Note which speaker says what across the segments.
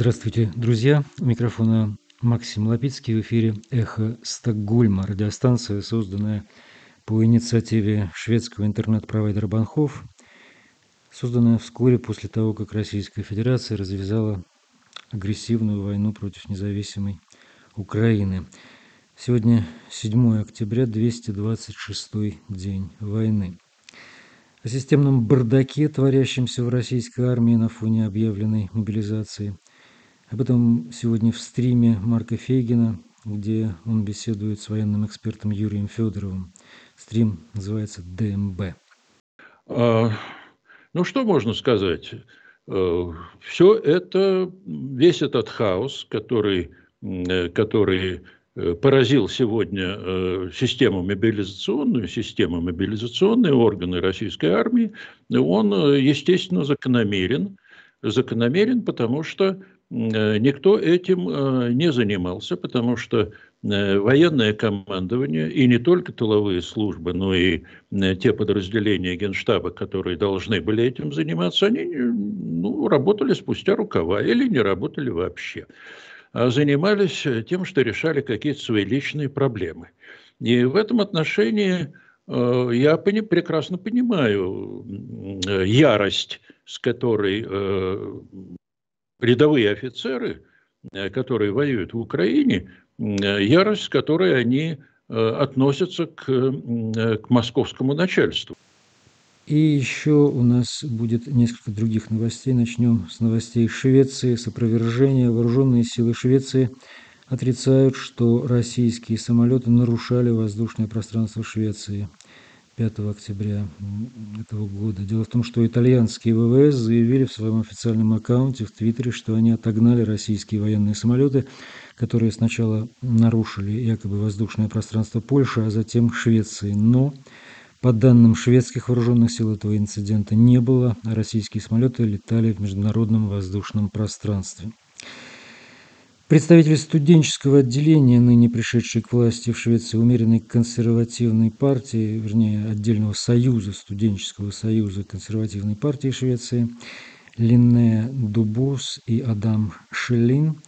Speaker 1: Здравствуйте, друзья. У микрофона Максим Лапицкий в эфире «Эхо Стокгольма», радиостанция, созданная по инициативе шведского интернет-провайдера Банхов, созданная вскоре после того, как Российская Федерация развязала агрессивную войну против независимой Украины. Сегодня 7 октября, 226 день войны. О системном бардаке, творящемся в российской армии на фоне объявленной мобилизации – об этом сегодня в стриме Марка Фейгина, где он беседует с военным экспертом Юрием Федоровым. Стрим называется ДМБ.
Speaker 2: А, ну, что можно сказать? А, Все это, весь этот хаос, который, который э, поразил сегодня э, систему мобилизационную, систему мобилизационные органы российской армии, он, э, естественно, закономерен. Закономерен, потому что Э, никто этим э, не занимался, потому что э, военное командование и не только тыловые службы, но и те подразделения Генштаба, которые должны были этим заниматься, они ну, работали спустя рукава или не работали вообще, а занимались тем, что решали какие-то свои личные проблемы. И в этом отношении я прекрасно понимаю ярость, с которой рядовые офицеры, э, которые воюют в Украине, э, ярость, с которой они э, относятся к, к московскому начальству.
Speaker 1: И еще у нас будет несколько других новостей. Начнем с новостей Швеции, с опровержения. Вооруженные силы Швеции отрицают, что российские самолеты нарушали воздушное пространство Швеции. 5 октября этого года. Дело в том, что итальянские ВВС заявили в своем официальном аккаунте в Твиттере, что они отогнали российские военные самолеты, которые сначала нарушили якобы воздушное пространство Польши, а затем Швеции. Но по данным шведских вооруженных сил этого инцидента не было, а российские самолеты летали в международном воздушном пространстве. Представитель студенческого отделения, ныне пришедшей к власти в Швеции умеренной консервативной партии, вернее, отдельного союза, студенческого союза консервативной партии Швеции, Линне Дубус и Адам Шелин,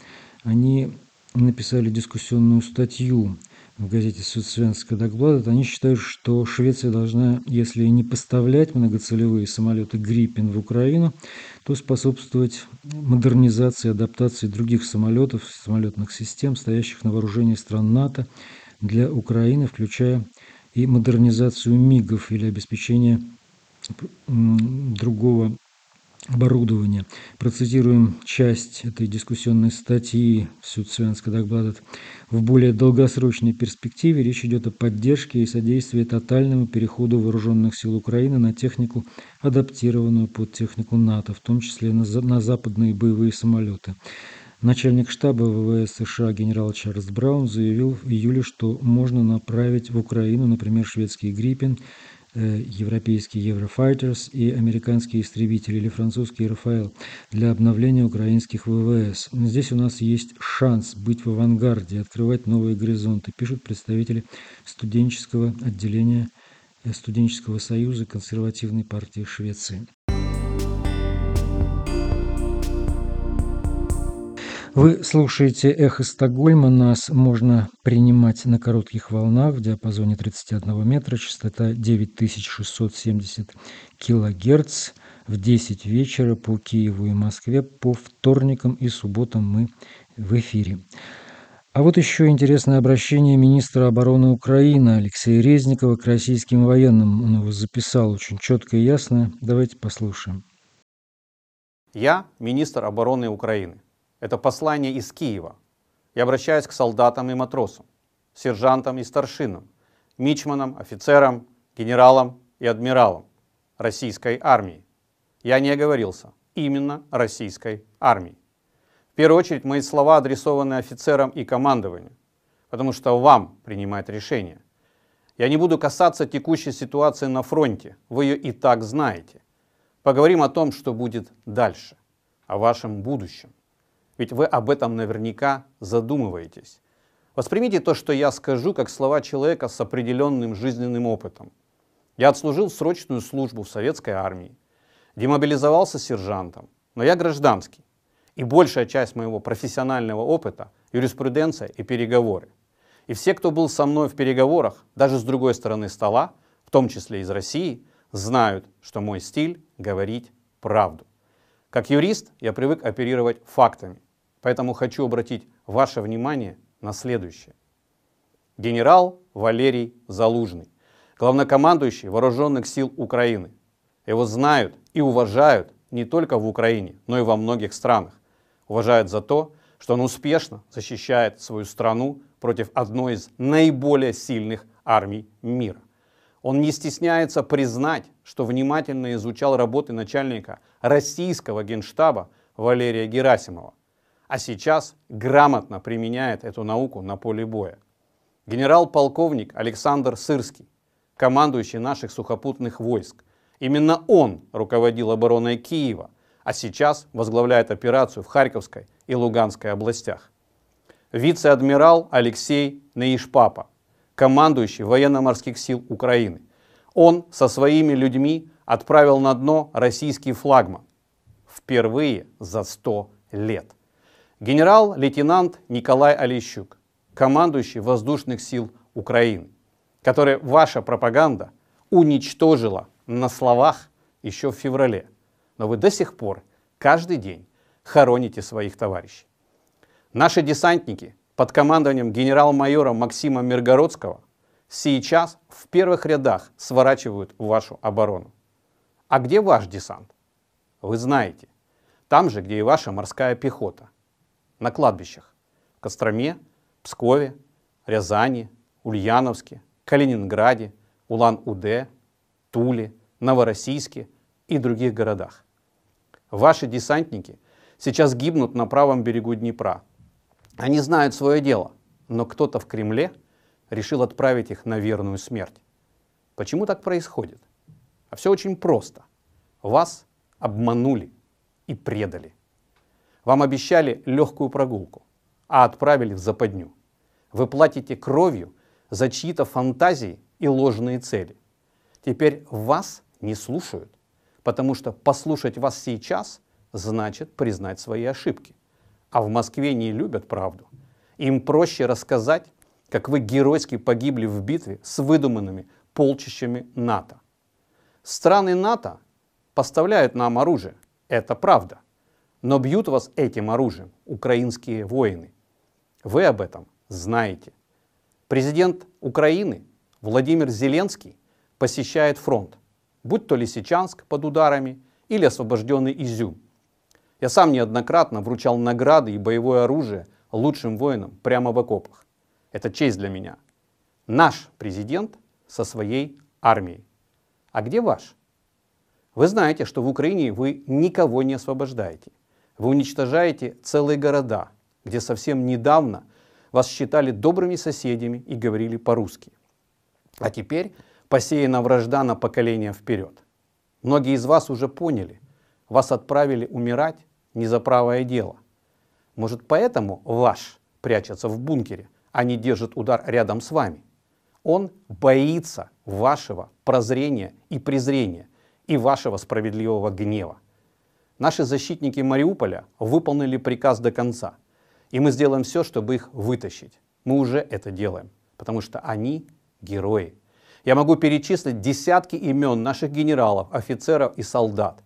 Speaker 1: они написали дискуссионную статью в газете «Соцсвенская Дагбладет», они считают, что Швеция должна, если не поставлять многоцелевые самолеты «Гриппин» в Украину, то способствовать модернизации адаптации других самолетов, самолетных систем, стоящих на вооружении стран НАТО для Украины, включая и модернизацию МИГов или обеспечение другого оборудования. Процитируем часть этой дискуссионной статьи Сюдсвенска Дагбладет. В более долгосрочной перспективе речь идет о поддержке и содействии тотальному переходу вооруженных сил Украины на технику, адаптированную под технику НАТО, в том числе на, на западные боевые самолеты. Начальник штаба ВВС США генерал Чарльз Браун заявил в июле, что можно направить в Украину, например, шведский «Гриппен», Э, европейские Еврофайтерс и американские истребители или французский РФЛ для обновления украинских ВВС. Здесь у нас есть шанс быть в авангарде, открывать новые горизонты, пишут представители студенческого отделения э, студенческого союза консервативной партии Швеции. Вы слушаете «Эхо Стокгольма». Нас можно принимать на коротких волнах в диапазоне 31 метра, частота 9670 килогерц в 10 вечера по Киеву и Москве. По вторникам и субботам мы в эфире. А вот еще интересное обращение министра обороны Украины Алексея Резникова к российским военным. Он его записал очень четко и ясно. Давайте послушаем.
Speaker 3: Я министр обороны Украины. Это послание из Киева. Я обращаюсь к солдатам и матросам, сержантам и старшинам, мичманам, офицерам, генералам и адмиралам российской армии. Я не оговорился. Именно российской армии. В первую очередь мои слова адресованы офицерам и командованию, потому что вам принимать решение. Я не буду касаться текущей ситуации на фронте, вы ее и так знаете. Поговорим о том, что будет дальше, о вашем будущем. Ведь вы об этом наверняка задумываетесь. Воспримите то, что я скажу, как слова человека с определенным жизненным опытом. Я отслужил срочную службу в советской армии, демобилизовался сержантом, но я гражданский. И большая часть моего профессионального опыта – юриспруденция и переговоры. И все, кто был со мной в переговорах, даже с другой стороны стола, в том числе из России, знают, что мой стиль – говорить правду. Как юрист я привык оперировать фактами, поэтому хочу обратить ваше внимание на следующее. Генерал Валерий Залужный, главнокомандующий Вооруженных сил Украины. Его знают и уважают не только в Украине, но и во многих странах. Уважают за то, что он успешно защищает свою страну против одной из наиболее сильных армий мира. Он не стесняется признать, что внимательно изучал работы начальника российского генштаба Валерия Герасимова, а сейчас грамотно применяет эту науку на поле боя. Генерал-полковник Александр Сырский, командующий наших сухопутных войск, именно он руководил обороной Киева, а сейчас возглавляет операцию в Харьковской и Луганской областях. Вице-адмирал Алексей Наишпапа, командующий военно-морских сил Украины. Он со своими людьми отправил на дно российский флагман. Впервые за 100 лет. Генерал-лейтенант Николай Олещук, командующий воздушных сил Украины, который ваша пропаганда уничтожила на словах еще в феврале. Но вы до сих пор каждый день хороните своих товарищей. Наши десантники под командованием генерал-майора Максима Миргородского сейчас в первых рядах сворачивают вашу оборону. А где ваш десант? Вы знаете. Там же, где и ваша морская пехота. На кладбищах. В Костроме, Пскове, Рязани, Ульяновске, Калининграде, Улан-Удэ, Туле, Новороссийске и других городах. Ваши десантники сейчас гибнут на правом берегу Днепра. Они знают свое дело, но кто-то в Кремле решил отправить их на верную смерть. Почему так происходит? А все очень просто. Вас обманули и предали. Вам обещали легкую прогулку, а отправили в западню. Вы платите кровью за чьи-то фантазии и ложные цели. Теперь вас не слушают, потому что послушать вас сейчас значит признать свои ошибки. А в Москве не любят правду. Им проще рассказать, как вы геройски погибли в битве с выдуманными полчищами НАТО. Страны НАТО поставляют нам оружие, это правда. Но бьют вас этим оружием украинские воины. Вы об этом знаете. Президент Украины Владимир Зеленский посещает фронт, будь то Лисичанск под ударами или освобожденный Изюм. Я сам неоднократно вручал награды и боевое оружие лучшим воинам прямо в окопах. Это честь для меня. Наш президент со своей армией. А где ваш? Вы знаете, что в Украине вы никого не освобождаете. Вы уничтожаете целые города, где совсем недавно вас считали добрыми соседями и говорили по-русски. А теперь посеяна вражда на поколение вперед. Многие из вас уже поняли, вас отправили умирать не за правое дело. Может поэтому ваш прячется в бункере, а не держит удар рядом с вами. Он боится вашего прозрения и презрения и вашего справедливого гнева. Наши защитники Мариуполя выполнили приказ до конца. И мы сделаем все, чтобы их вытащить. Мы уже это делаем, потому что они герои. Я могу перечислить десятки имен наших генералов, офицеров и солдат,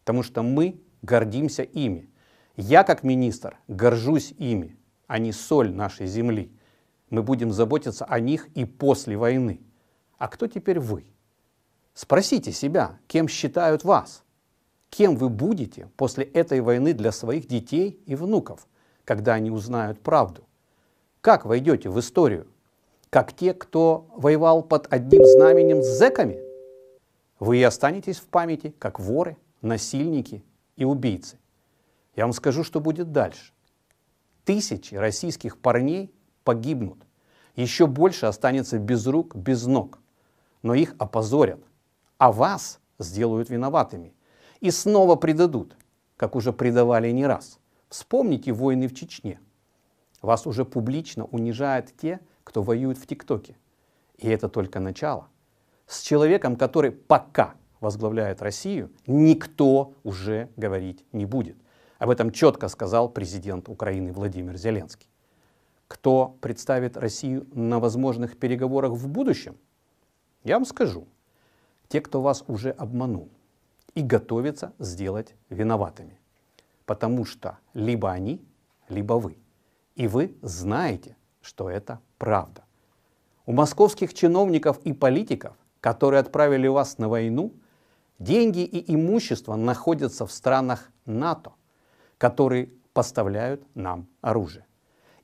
Speaker 3: потому что мы гордимся ими. Я, как министр, горжусь ими. Они соль нашей земли. Мы будем заботиться о них и после войны. А кто теперь вы? Спросите себя, кем считают вас? Кем вы будете после этой войны для своих детей и внуков, когда они узнают правду? Как войдете в историю? Как те, кто воевал под одним знаменем с зэками? Вы и останетесь в памяти, как воры, насильники и убийцы. Я вам скажу, что будет дальше. Тысячи российских парней погибнут. Еще больше останется без рук, без ног. Но их опозорят, а вас сделают виноватыми. И снова предадут, как уже предавали не раз. Вспомните войны в Чечне. Вас уже публично унижают те, кто воюет в ТикТоке. И это только начало. С человеком, который пока возглавляет Россию, никто уже говорить не будет. Об этом четко сказал президент Украины Владимир Зеленский. Кто представит Россию на возможных переговорах в будущем? Я вам скажу. Те, кто вас уже обманул и готовится сделать виноватыми. Потому что либо они, либо вы. И вы знаете, что это правда. У московских чиновников и политиков, которые отправили вас на войну, деньги и имущество находятся в странах НАТО, которые поставляют нам оружие.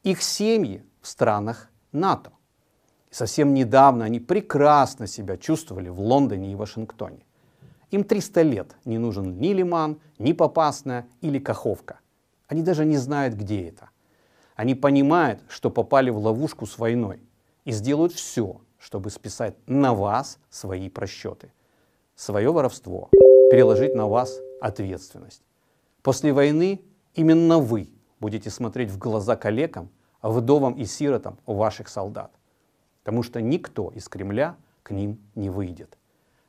Speaker 3: Их семьи в странах НАТО. Совсем недавно они прекрасно себя чувствовали в Лондоне и Вашингтоне. Им 300 лет не нужен ни Лиман, ни Попасная или Каховка. Они даже не знают, где это. Они понимают, что попали в ловушку с войной и сделают все, чтобы списать на вас свои просчеты, свое воровство, переложить на вас ответственность. После войны именно вы будете смотреть в глаза коллегам, вдовам и сиротам ваших солдат, потому что никто из Кремля к ним не выйдет.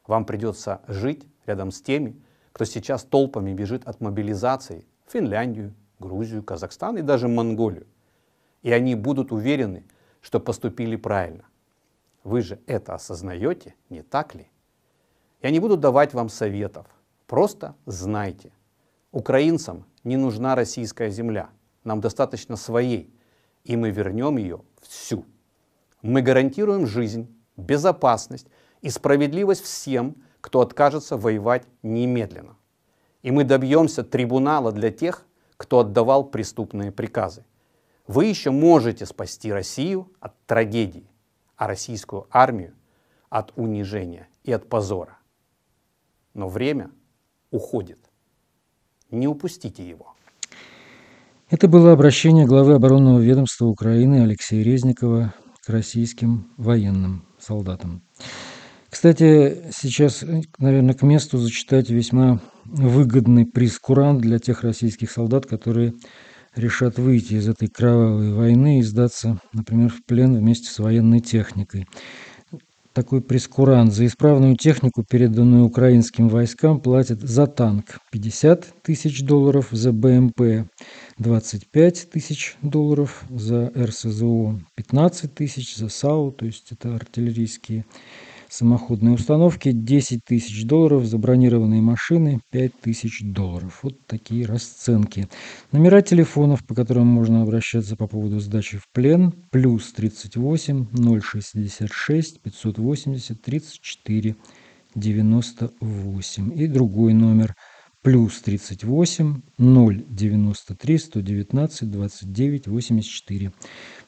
Speaker 3: Вам придется жить рядом с теми, кто сейчас толпами бежит от мобилизации в Финляндию, Грузию, Казахстан и даже Монголию. И они будут уверены, что поступили правильно. Вы же это осознаете, не так ли? Я не буду давать вам советов. Просто знайте. Украинцам не нужна российская земля. Нам достаточно своей. И мы вернем ее всю. Мы гарантируем жизнь, безопасность и справедливость всем, кто откажется воевать немедленно. И мы добьемся трибунала для тех, кто отдавал преступные приказы. Вы еще можете спасти Россию от трагедии, а российскую армию от унижения и от позора. Но время уходит. Не упустите его.
Speaker 1: Это было обращение главы оборонного ведомства Украины Алексея Резникова к российским военным солдатам. Кстати, сейчас, наверное, к месту зачитать весьма выгодный прескурант для тех российских солдат, которые решат выйти из этой кровавой войны и сдаться, например, в плен вместе с военной техникой. Такой прескурант. За исправную технику, переданную украинским войскам, платят за танк 50 тысяч долларов, за БМП 25 тысяч долларов, за РСЗО 15 тысяч, за САУ, то есть это артиллерийские самоходные установки 10 тысяч долларов, забронированные машины 5 тысяч долларов. Вот такие расценки. Номера телефонов, по которым можно обращаться по поводу сдачи в плен, плюс 38 066 580 34 98 и другой номер плюс 38 093 119 29 84.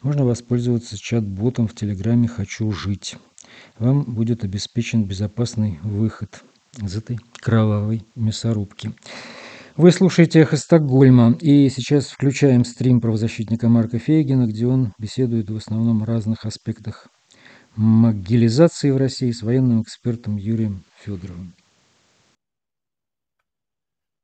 Speaker 1: Можно воспользоваться чат-ботом в Телеграме «Хочу жить» вам будет обеспечен безопасный выход из этой кровавой мясорубки. Вы слушаете «Эхо Стокгольма», и сейчас включаем стрим правозащитника Марка Фейгина, где он беседует в основном о разных аспектах могилизации в России с военным экспертом Юрием Федоровым.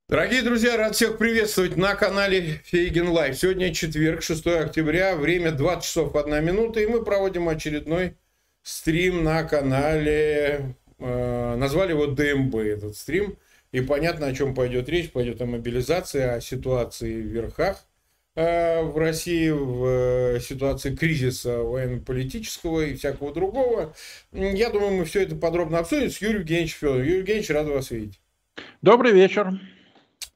Speaker 4: Дорогие друзья, рад всех приветствовать на канале Фейгин Live. Сегодня четверг, 6 октября, время 20 часов 1 минута, и мы проводим очередной стрим на канале, э, назвали его ДМБ этот стрим, и понятно, о чем пойдет речь, пойдет о мобилизации, о ситуации в верхах э, в России, в э, ситуации кризиса военно-политического и всякого другого. Я думаю, мы все это подробно обсудим с Юрием Евгеньевичем Федоровым. Юрий Евгеньевич, рад вас видеть.
Speaker 2: Добрый вечер.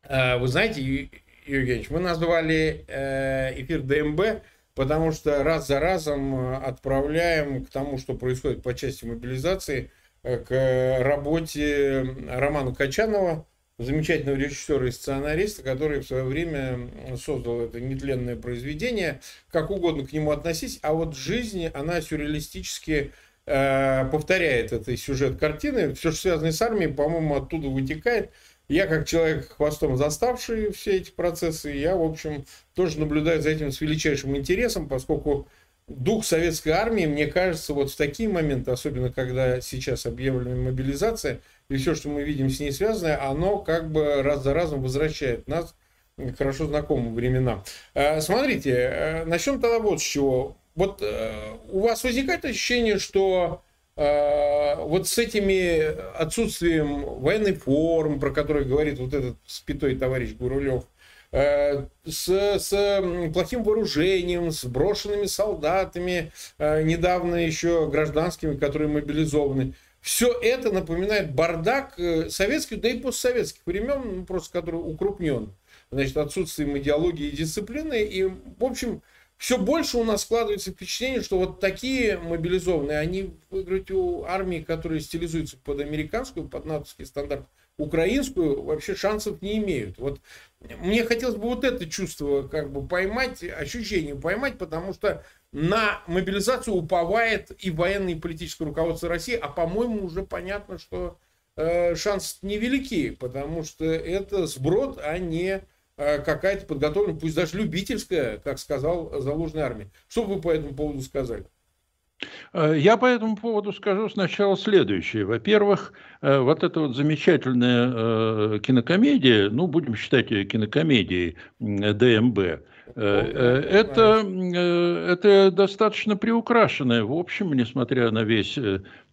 Speaker 4: Э, вы знаете, Юрий Евгеньевич, мы назвали э, эфир ДМБ потому что раз за разом э, отправляем к тому, что происходит по части мобилизации, э, к работе Романа Качанова, замечательного режиссера и сценариста, который в свое время создал это нетленное произведение. Как угодно к нему относись, а вот жизнь, она сюрреалистически э, повторяет этот сюжет картины. Все, что связано с армией, по-моему, оттуда вытекает. Я, как человек хвостом заставший все эти процессы, я, в общем, тоже наблюдаю за этим с величайшим интересом, поскольку дух советской армии, мне кажется, вот в такие моменты, особенно когда сейчас объявлена мобилизация, и все, что мы видим с ней связанное, оно как бы раз за разом возвращает нас к хорошо знакомым временам. Э, смотрите, э, начнем тогда вот с чего. Вот э, у вас возникает ощущение, что вот с этими отсутствием военной формы, про который говорит вот этот спитой товарищ Гурулев, с, с плохим вооружением, с брошенными солдатами, недавно еще гражданскими, которые мобилизованы. Все это напоминает бардак советских, да и постсоветских времен, ну, просто который укрупнен. Значит, отсутствием идеологии и дисциплины. И, в общем, все больше у нас складывается впечатление, что вот такие мобилизованные, они, вы говорите, у армии, которые стилизуются под американскую, под натовский стандарт, украинскую, вообще шансов не имеют. Вот мне хотелось бы вот это чувство как бы поймать, ощущение поймать, потому что на мобилизацию уповает и военное и политическое руководство России, а по-моему уже понятно, что э, шансы невелики, потому что это сброд, а не какая-то подготовленная, пусть даже любительская, как сказал Залужной армии. Что вы по этому поводу сказали?
Speaker 2: Э, я по этому поводу скажу сначала следующее. Во-первых, э, вот эта вот замечательная кинокомедия, ну, будем считать ее кинокомедией ДМБ, это, это достаточно приукрашенное, в общем, несмотря на весь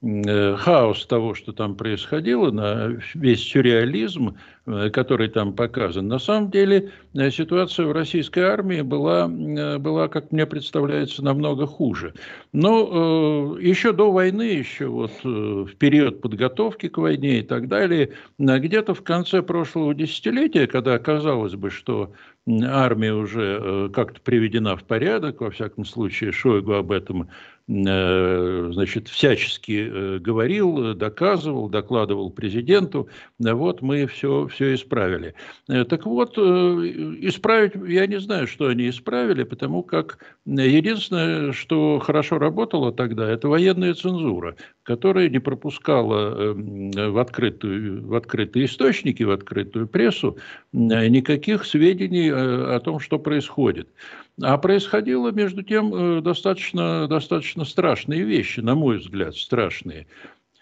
Speaker 2: хаос того, что там происходило, на весь сюрреализм, Э, который там показан. На самом деле э, ситуация в российской армии была, э, была как мне представляется, намного хуже. Но еще до войны, еще вот в период подготовки к войне и так далее, где-то в конце прошлого десятилетия, когда казалось бы, что армия уже как-то приведена в порядок, во всяком случае Шойгу об этом Э, значит, всячески э, говорил, доказывал, докладывал президенту, вот мы все, все исправили. Э, так вот, исправить, я не знаю, что они исправили, потому как единственное, что хорошо работало тогда, это военная цензура, которая не пропускала в, открытую, в открытые источники, в открытую прессу никаких сведений о том, что происходит. А происходило, между тем, э, достаточно, достаточно страшные вещи, на мой взгляд, страшные.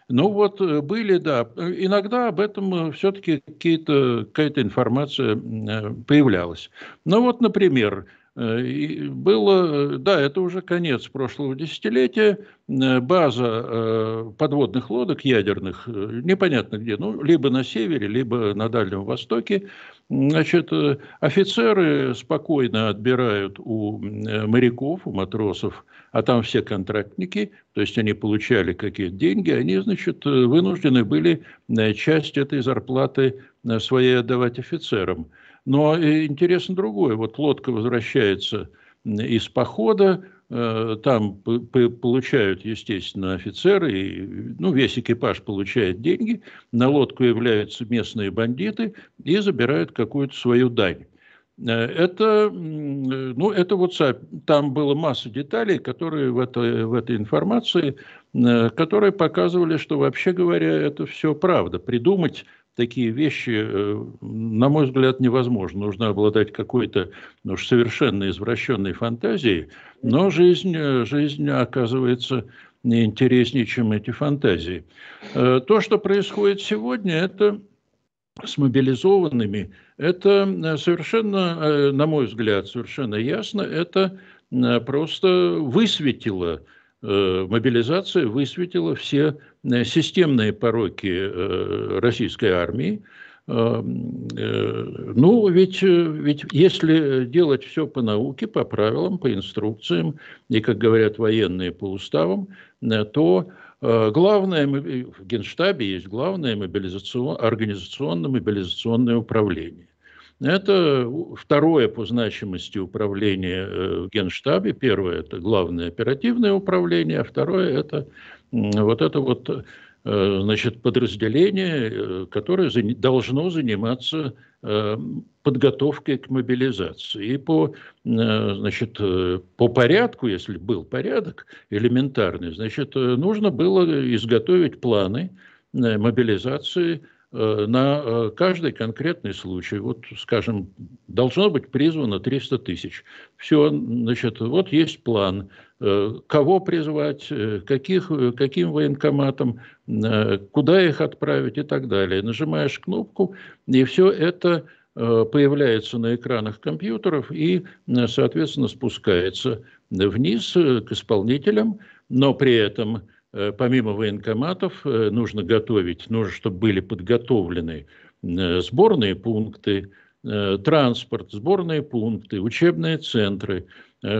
Speaker 2: Ну вот э, были, да, иногда об этом э, все-таки какая-то информация появлялась. Ну вот, например, было, да, это уже конец прошлого десятилетия, база подводных лодок ядерных, непонятно где, ну, либо на севере, либо на Дальнем Востоке, Значит, э, офицеры спокойно отбирают у э, моряков, у матросов, а там все контрактники, то есть они получали какие-то деньги, они, значит, э, вынуждены были часть этой зарплаты своей отдавать офицерам. Но интересно другое, вот лодка возвращается из похода, Э, там получают, естественно, офицеры, и, ну, весь экипаж получает деньги, на лодку являются местные бандиты и забирают какую-то свою дань. Э, это, ну, это вот там было масса деталей, которые в этой, в этой информации, э, которые показывали, что вообще говоря, это все правда. Придумать такие вещи, э, на мой взгляд, невозможно. Нужно обладать какой-то ну, уж совершенно извращенной фантазией, но жизнь, э, жизнь оказывается не интереснее, чем эти фантазии. Э, то, что происходит сегодня, это с мобилизованными, это совершенно, на мой взгляд, совершенно ясно, это просто высветило мобилизация высветила все э, системные пороки э, российской армии. Ну, ведь, ведь если делать все по науке, по правилам, по инструкциям, и, как говорят военные, по уставам, то главное, в Генштабе есть главное мобилизацион, организационно-мобилизационное управление. Это второе по значимости управление э, в Генштабе. Первое – это главное оперативное управление, а второе – это вот это вот э, значит, подразделение, э, которое должно заниматься подготовкой к мобилизации. И по, значит, по порядку, если был порядок элементарный, значит, нужно было изготовить планы мобилизации на э, каждый конкретный случай. Вот, скажем, должно быть призвано 300 тысяч. Все, значит, вот есть план, э, кого призвать, каких, каким военкоматом, куда их отправить и так далее. Нажимаешь кнопку, и все это появляется на экранах компьютеров и, соответственно, спускается вниз к исполнителям, но при этом Э, помимо военкоматов э, нужно готовить, нужно, чтобы были подготовлены э, сборные пункты, транспорт, сборные пункты, учебные центры,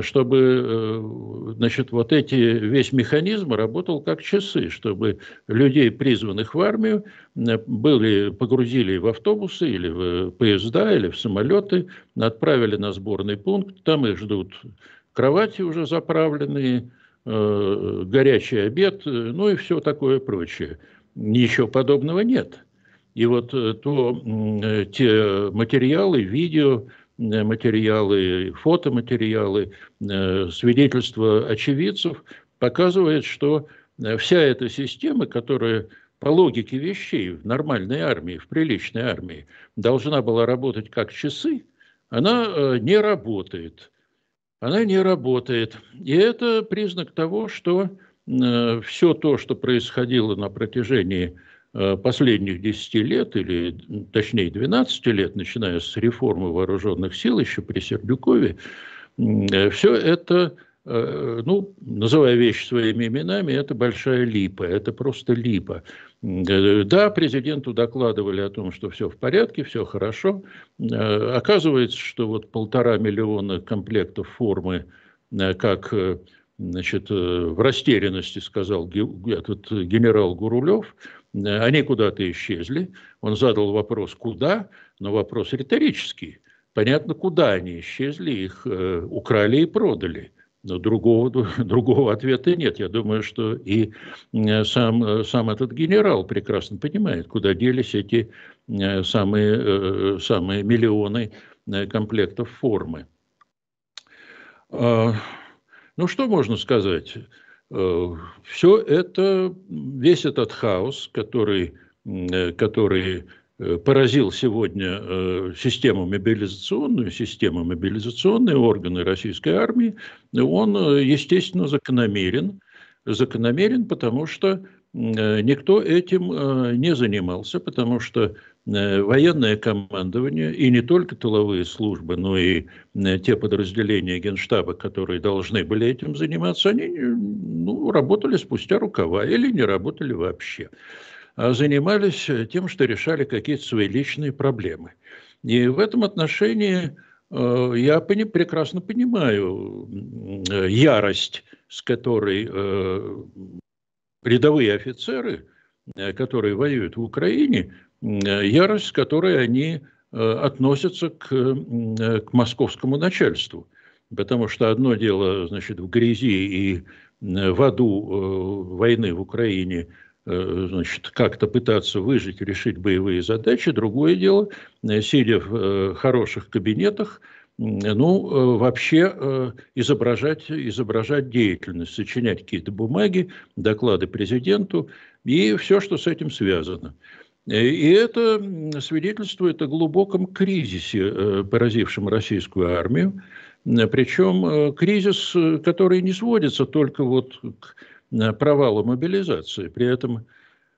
Speaker 2: чтобы значит, вот эти, весь механизм работал как часы, чтобы людей, призванных в армию, были, погрузили в автобусы или в поезда, или в самолеты, отправили на сборный пункт, там их ждут кровати уже заправленные, э, горячий обед, ну и все такое прочее. Ничего подобного нет. И вот э, то, э, те материалы, видео, материалы, фотоматериалы, свидетельства очевидцев показывают, что вся эта система, которая по логике вещей в нормальной армии, в приличной армии, должна была работать как часы, она не работает она не работает. И это признак того, что э, все то, что происходило на протяжении э, последних 10 лет, или точнее 12 лет, начиная с реформы вооруженных сил еще при Сердюкове, э, все это ну, называя вещи своими именами, это большая липа, это просто липа. Э, да, президенту докладывали о том, что все в порядке, все хорошо. Э, оказывается, что вот полтора миллиона комплектов формы, как значит, в растерянности сказал этот генерал Гурулев, они куда-то исчезли. Он задал вопрос, куда, но вопрос риторический. Понятно, куда они исчезли, их украли и продали. Другого, другого ответа нет. Я думаю, что и э, сам, э, сам этот генерал прекрасно понимает, куда делись эти э, самые, самые миллионы комплектов формы. А, ну, что можно сказать? Все это, весь этот хаос, который, который поразил сегодня э, систему мобилизационную, систему мобилизационные органы российской армии, он, э, естественно, закономерен. Закономерен, потому что никто этим не занимался, потому что военное командование и не только тыловые службы, но и те подразделения Генштаба, которые должны были этим заниматься, они ну, работали спустя рукава или не работали вообще. А занимались э, тем, что решали какие-то свои личные проблемы. И в этом отношении э, я прекрасно понимаю ярость, с которой э, рядовые офицеры, которые воюют в Украине, ярость, с которой они относятся к, к московскому начальству. Потому что одно дело, значит, в грязи и в аду войны в Украине – Э, значит, как-то пытаться выжить, решить боевые задачи. Другое дело, э, сидя в э, хороших кабинетах, ну, вообще изображать, изображать деятельность, сочинять какие-то бумаги, доклады президенту и все, что с этим связано. И это свидетельствует о глубоком кризисе, поразившем российскую армию. Причем кризис, который не сводится только вот к Э, провала мобилизации. При этом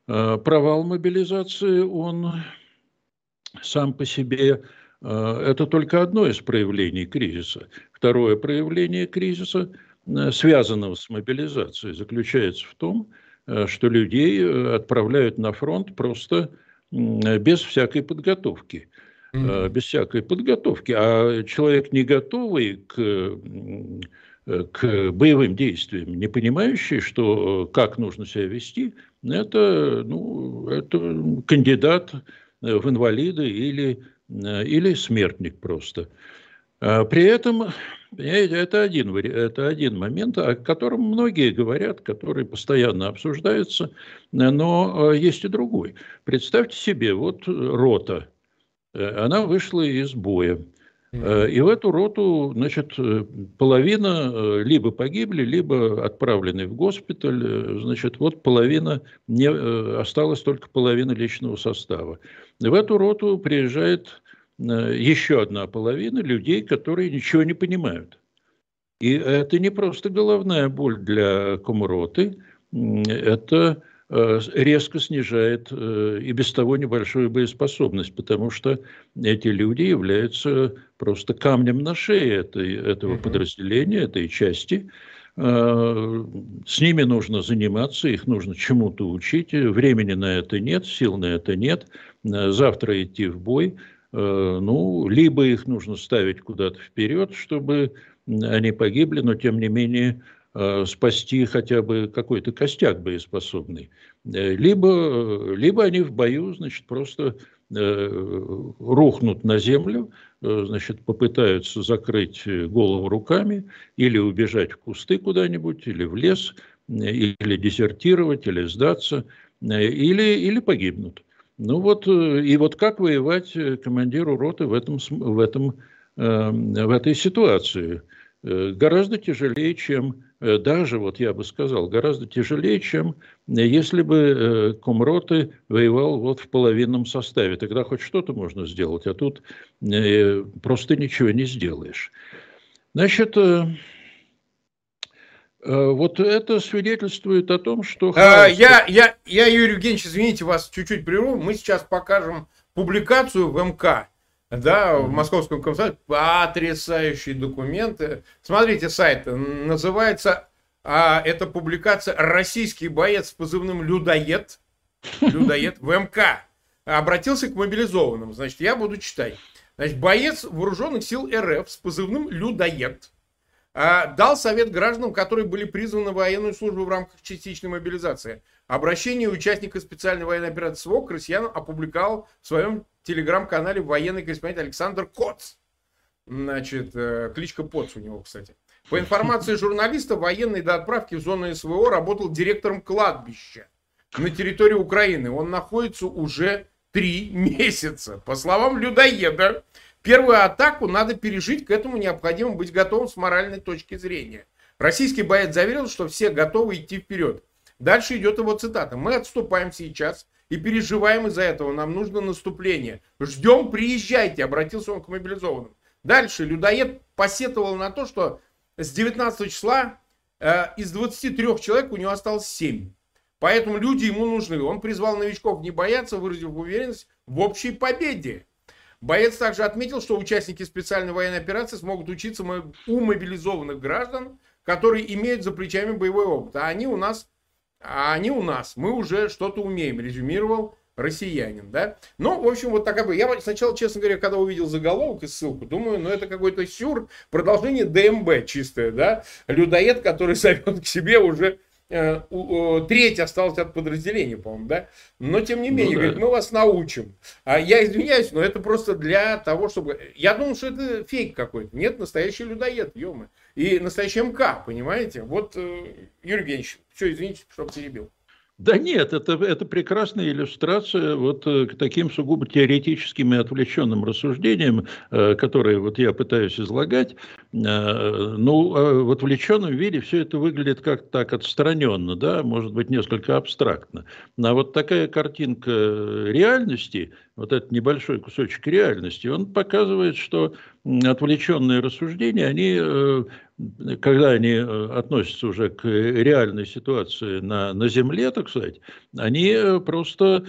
Speaker 2: э, провал мобилизации, он сам по себе э, это только одно из проявлений кризиса. Второе проявление кризиса, связанного с мобилизацией, заключается в том, что людей отправляют на фронт просто без всякой подготовки. Mm-hmm. Без всякой подготовки. А человек не готовый к Э, к боевым действиям, не понимающий, что э, как нужно себя вести, это, ну, это кандидат э, в инвалиды или, или смертник просто. А при этом это один, это один момент, о котором многие говорят, который постоянно обсуждается, но есть и другой. Представьте себе, вот рота, она вышла из боя. Э, и в эту роту, значит, э, половина э, либо погибли, либо отправлены в госпиталь. Значит, вот половина, не, осталась только половина личного состава. В эту роту приезжает еще одна половина людей, которые ничего не понимают. И это не просто головная боль для комроты, это резко снижает и без того небольшую боеспособность, потому что эти люди являются просто камнем на шее этой, этого подразделения, этой части. Э, с ними нужно заниматься, их нужно чему-то учить. Времени на это нет, сил на это нет. Завтра идти в бой. ну, либо их нужно ставить куда-то вперед, чтобы они погибли, но тем не менее спасти хотя бы какой-то костяк боеспособный. Либо, либо они в бою, значит, просто рухнут на землю, значит, попытаются закрыть голову руками или убежать в кусты куда-нибудь, или в лес, или дезертировать, или сдаться, или, или погибнут. Ну вот, э, и вот как воевать э, командиру роты в, этом, в, этом, эм, в этой ситуации? Э, гораздо тяжелее, чем, даже, вот я бы сказал, гораздо тяжелее, чем если бы комроты воевал вот в половинном составе. Тогда хоть что-то можно сделать, а тут просто ничего не сделаешь. Значит, Э, вот это свидетельствует о том, что...
Speaker 4: А, я, я, я, Юрий Евгеньевич, извините, вас чуть-чуть прерву. Мы сейчас покажем публикацию в МК, да, в Московском комсомоле. Потрясающие документы. Смотрите, сайт называется, а, эта публикация «Российский боец с позывным «Людоед», «Людоед» в МК обратился к мобилизованным. Значит, я буду читать. Значит, боец вооруженных сил РФ с позывным «Людоед» дал совет гражданам, которые были призваны в военную службу в рамках частичной мобилизации. Обращение участника специальной военной операции СВО к россиянам опубликовал в своем телеграм-канале военный корреспондент Александр Коц. Значит, э, кличка Поц у него, кстати. По информации журналиста, военный до отправки в зону СВО работал директором кладбища на территории Украины. Он находится уже три месяца. По словам людоеда, Первую атаку надо пережить, к этому необходимо быть готовым с моральной точки зрения. Российский боец заверил, что все готовы идти вперед. Дальше идет его цитата. Мы отступаем сейчас и переживаем из-за этого. Нам нужно наступление. Ждем, приезжайте, обратился он к мобилизованным. Дальше людоед посетовал на то, что с 19 числа э, из 23 человек у него осталось 7. Поэтому люди ему нужны. Он призвал новичков не бояться, выразив уверенность в общей победе. Боец также отметил, что участники специальной военной операции смогут учиться у мобилизованных граждан, которые имеют за плечами боевой опыт. А они у нас, а они у нас, мы уже что-то умеем, резюмировал россиянин, да. Ну, в общем, вот такая... Я сначала, честно говоря, когда увидел заголовок и ссылку, думаю, ну, это какой-то сюр, продолжение ДМБ чистое, да. Людоед, который зовет к себе уже треть осталась от подразделения, по-моему, да? Но тем не менее, ну, да. говорит, мы вас научим. А я извиняюсь, но это просто для того, чтобы... Я думал, что это фейк какой-то. Нет, настоящий людоед, ё И настоящий МК, понимаете? Вот, э, Юрий Евгеньевич, все, извините, что перебил.
Speaker 2: Да нет, это, это прекрасная иллюстрация вот э, к таким сугубо теоретическим и отвлеченным рассуждениям, э, которые вот я пытаюсь излагать. Э, ну, в отвлеченном виде все это выглядит как-то так отстраненно, да, может быть, несколько абстрактно. А вот такая картинка реальности, вот этот небольшой кусочек реальности, он показывает, что отвлеченные рассуждения, они когда они э, относятся уже к реальной ситуации на, на Земле, так сказать, они э, просто,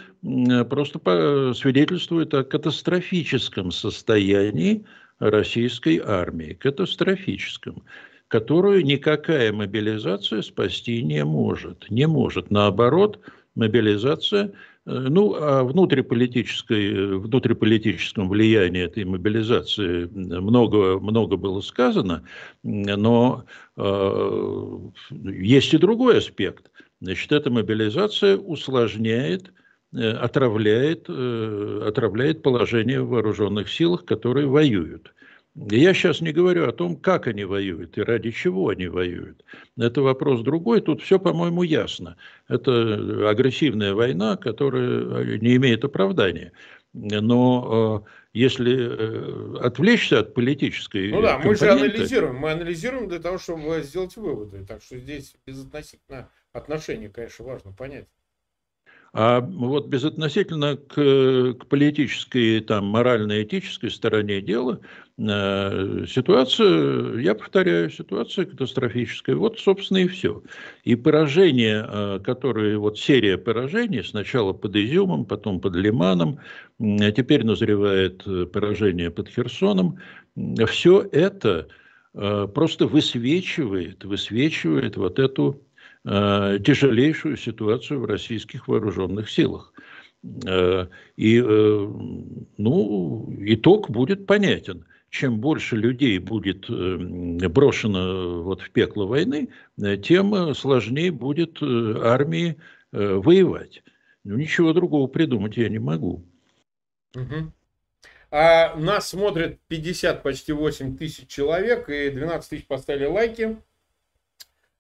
Speaker 2: просто свидетельствуют о катастрофическом состоянии российской армии, катастрофическом, которую никакая мобилизация спасти не может. Не может. Наоборот, мобилизация Э, ну, о внутриполитической, внутриполитическом влиянии этой мобилизации много, много было сказано, но э, есть и другой аспект. Значит, эта мобилизация усложняет, э, отравляет, э, отравляет положение в вооруженных силах, которые воюют. Я сейчас не говорю о том, как они воюют и ради чего они воюют. Это вопрос другой. Тут все, по-моему, ясно. Это агрессивная война, которая не имеет оправдания. Но э, если э, отвлечься от политической
Speaker 4: Ну да, мы же анализируем. Мы анализируем для того, чтобы сделать выводы. Так что здесь безотносительно отношения, конечно, важно понять.
Speaker 2: А вот безотносительно к, к политической, там, морально-этической стороне дела, э, ситуация, я повторяю, ситуация катастрофическая. Вот, собственно, и все. И поражения, э, которые, вот серия поражений, сначала под Изюмом, потом под Лиманом, а теперь назревает э, поражение под Херсоном, все это э, просто высвечивает, высвечивает вот эту Э, тяжелейшую ситуацию в российских вооруженных силах. И ну, итог будет понятен чем больше людей будет брошено вот в пекло войны, тем сложнее будет армии воевать. Ну, ничего другого придумать я не могу.
Speaker 4: Угу. А нас смотрят 50, почти 8 тысяч человек, и 12 тысяч поставили лайки.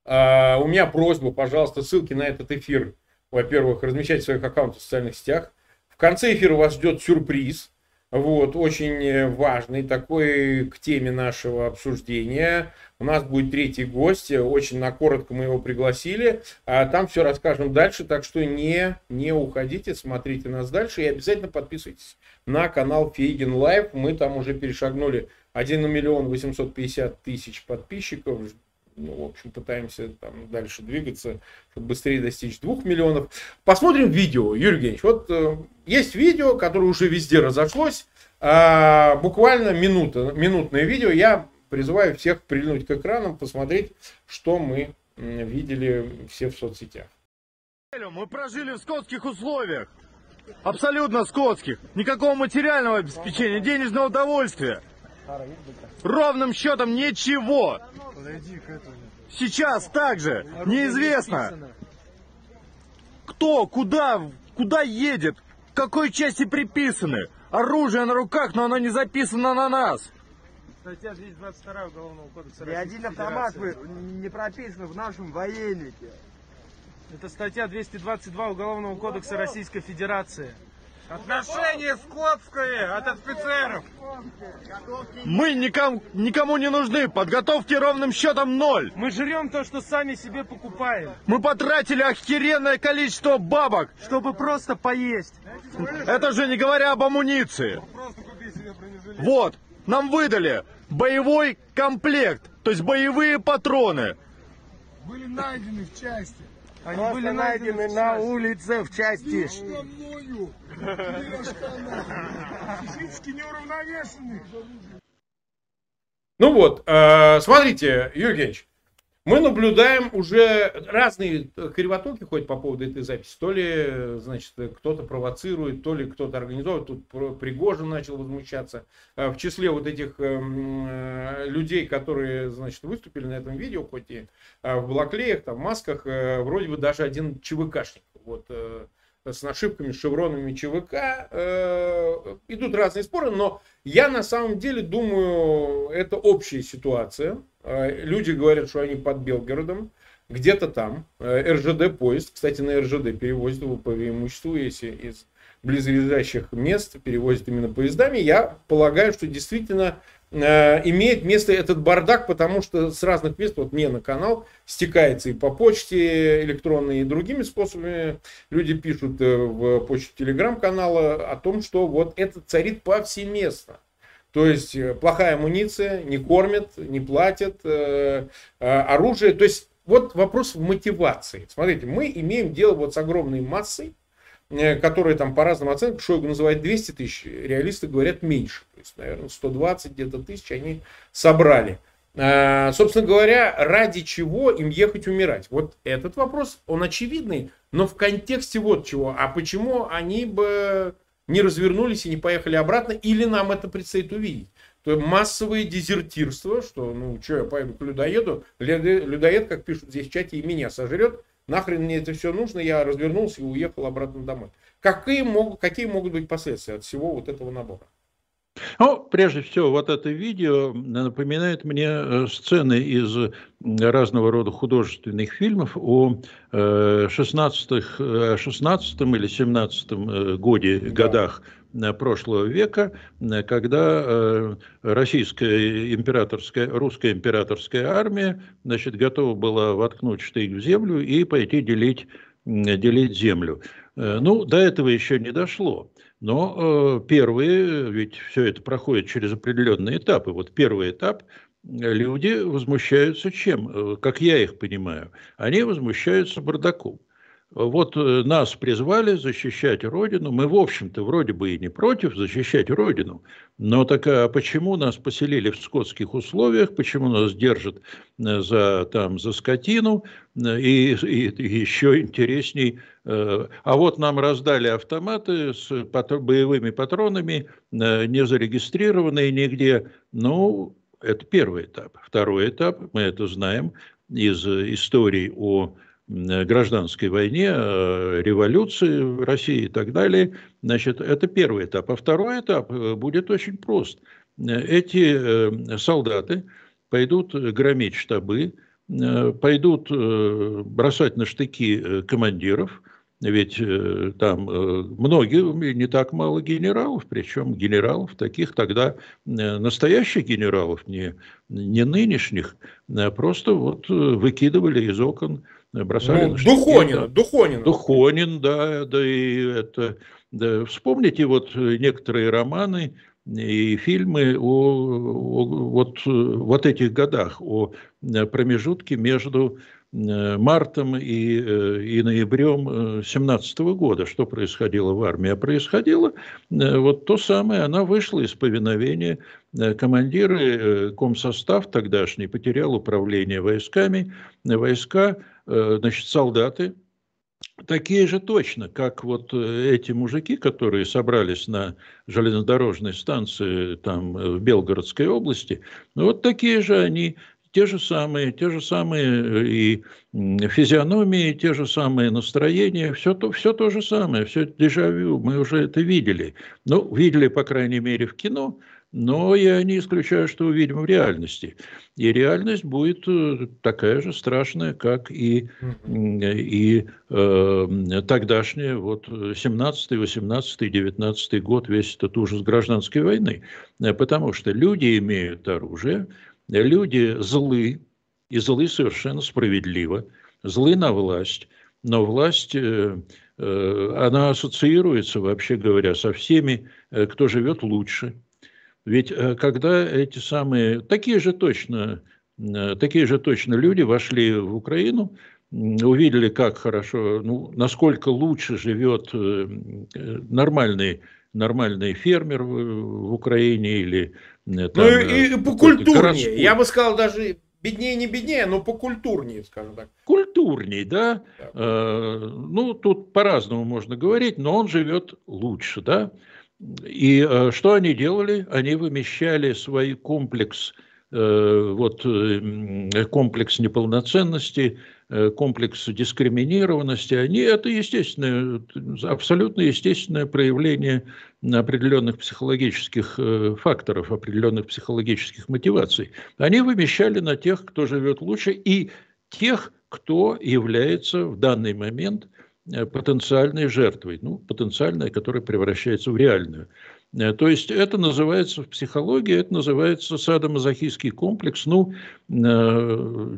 Speaker 4: А, у меня просьба, пожалуйста, ссылки на этот эфир, во-первых, размещать в своих аккаунтах в социальных сетях. В конце эфира вас ждет сюрприз. Вот, очень важный такой к теме нашего обсуждения. У нас будет третий гость, очень на коротко мы его пригласили. А там все расскажем дальше, так что не, не уходите, смотрите нас дальше и обязательно подписывайтесь на канал Фейгин Live. Мы там уже перешагнули 1 миллион 850 тысяч подписчиков. Ну, в общем, пытаемся там дальше двигаться, чтобы быстрее достичь 2 миллионов. Посмотрим видео, Юрий Евгеньевич. Вот э, есть видео, которое уже везде разошлось. А, буквально минута, минутное видео. Я призываю всех прильнуть к экранам, посмотреть, что мы видели все в соцсетях.
Speaker 5: Мы прожили в скотских условиях. Абсолютно скотских. Никакого материального обеспечения, денежного удовольствия. Ровным счетом ничего. Сейчас также неизвестно, кто, куда, куда едет, к какой части приписаны. Оружие на руках, но оно не записано на нас.
Speaker 6: Статья 222 Уголовного кодекса Ни один автомат не прописан в нашем военнике.
Speaker 7: Это статья 222 Уголовного кодекса Российской Федерации.
Speaker 6: Отношение скотское от офицеров.
Speaker 5: Мы никому, никому не нужны. Подготовки ровным счетом ноль.
Speaker 7: Мы жрем то, что сами себе покупаем.
Speaker 5: Мы потратили охеренное количество бабок.
Speaker 7: Чтобы просто поесть.
Speaker 5: Это же не говоря об амуниции. Вот, нам выдали боевой комплект, то есть боевые патроны.
Speaker 6: Были найдены в части.
Speaker 7: Они Просто были найдены, найдены на улице в части.
Speaker 6: Мною. Физически неуравновешенных.
Speaker 4: Ну вот, э, смотрите, Юрий Евгеньевич, мы наблюдаем уже разные кривотоки ходят по поводу этой записи. То ли, значит, кто-то провоцирует, то ли кто-то организовывает. Тут Пригожин начал возмущаться. Э, в числе вот этих эм, э, людей, которые, значит, выступили на этом видео, хоть и в блоклеях, там, в масках, вроде бы даже один ЧВКшник. Вот, с нашивками, шевронами ЧВК. Э, идут разные споры, но я на самом деле думаю, это общая ситуация. Э, люди говорят, что они под Белгородом, где-то там. Э, РЖД поезд, кстати, на РЖД перевозят его по преимуществу, если из близлежащих мест перевозят именно поездами. Я полагаю, что действительно имеет место этот бардак, потому что с разных мест, вот мне на канал, стекается и по почте электронной, и другими способами. Люди пишут э, в почту телеграм-канала о том, что вот это царит повсеместно. То есть э, плохая амуниция, не кормят, не платят, оружие. То есть вот вопрос в мотивации. Смотрите, мы имеем дело вот с огромной массой, которые там по разным оценкам, Шойгу называет 200 тысяч, реалисты говорят меньше то есть, наверное, 120 где-то тысяч они собрали. А, собственно говоря, ради чего им ехать умирать? Вот этот вопрос, он очевидный, но в контексте вот чего. А почему они бы не развернулись и не поехали обратно, или нам это предстоит увидеть? То есть массовое дезертирство, что, ну, что, я поеду к людоеду, людоед, как пишут здесь в чате, и меня сожрет, нахрен мне это все нужно, я развернулся и уехал обратно домой. Какие могут, какие могут быть последствия от всего вот этого набора?
Speaker 2: Ну, прежде всего, вот это видео напоминает мне э, сцены из разного рода художественных фильмов о 16, э, 16 или 17 годе, да. годах прошлого века, когда российская императорская, русская императорская армия значит, готова была воткнуть штык в землю и пойти делить, делить землю. Э, ну, до этого еще не дошло. Но э, первые, ведь все это проходит через определенные этапы. Вот первый этап люди возмущаются чем? Э, как я их понимаю, они возмущаются бардаком. Вот э, нас призвали защищать Родину. Мы, в общем-то, вроде бы и не против защищать Родину. Но так а почему нас поселили в скотских условиях, почему нас держат э, за, там, за скотину, э, и, и, и еще интересней, а вот нам раздали автоматы с боевыми патронами, не зарегистрированные нигде. Ну, это первый этап. Второй этап, мы это знаем из истории о гражданской войне, революции в России и так далее. Значит, это первый этап. А второй этап э, будет очень прост. Эти э, солдаты пойдут громить штабы, э, пойдут бросать на штыки командиров – ведь э, там э, многие, не так мало генералов, причем генералов таких тогда, э, настоящих генералов, не, не нынешних, просто вот выкидывали из окон, бросали
Speaker 4: ну, на. Духонина, да. Духонина.
Speaker 2: Духонин, да, да и это... Да, вспомните вот некоторые романы, и фильмы о, о вот, вот этих годах, о промежутке между Э, мартом и, э, и ноябрем 17 э, года. Что происходило в армии? А происходило вот то самое, она вышла из повиновения. Командиры, комсостав тогдашний потерял управление войсками. Войска, значит, солдаты, такие же точно, как вот эти мужики, которые собрались на железнодорожной станции там в Белгородской области, ну вот такие же они. Те же самые, те же самые э, и физиономии, те же самые настроения, все то, все то же самое, все дежавю, мы уже это видели. Ну, видели, по крайней мере, в кино, но я не исключаю, что увидим в реальности. И реальность будет э, такая же страшная, как и, и э, тогдашняя, вот 17, 18, 19 год, весь этот ужас гражданской войны. Потому что люди имеют оружие, люди злы, и злы совершенно справедливо, злы на власть, но власть, э, э, она ассоциируется, вообще говоря, со всеми, э, кто живет лучше. Ведь когда эти самые, такие же точно, такие же точно люди вошли в Украину, увидели, как хорошо, ну, насколько лучше живет нормальный, нормальный фермер в Украине или
Speaker 4: Э, там, ну и, и покультурнее. Я бы сказал даже беднее, не беднее, но покультурнее, скажем так.
Speaker 2: Культурнее, да. да. Э, ну, тут по-разному можно говорить, но он живет лучше, да. И э, что они делали? Они вымещали свой комплекс, э, вот, э, комплекс неполноценности, комплекс дискриминированности, они это естественное, абсолютно естественное проявление определенных психологических факторов, определенных психологических мотиваций. Они вымещали на тех, кто живет лучше, и тех, кто является в данный момент потенциальной жертвой, ну, потенциальной, которая превращается в реальную. Э, то есть это называется в психологии, это называется садомазохистский комплекс, ну, э,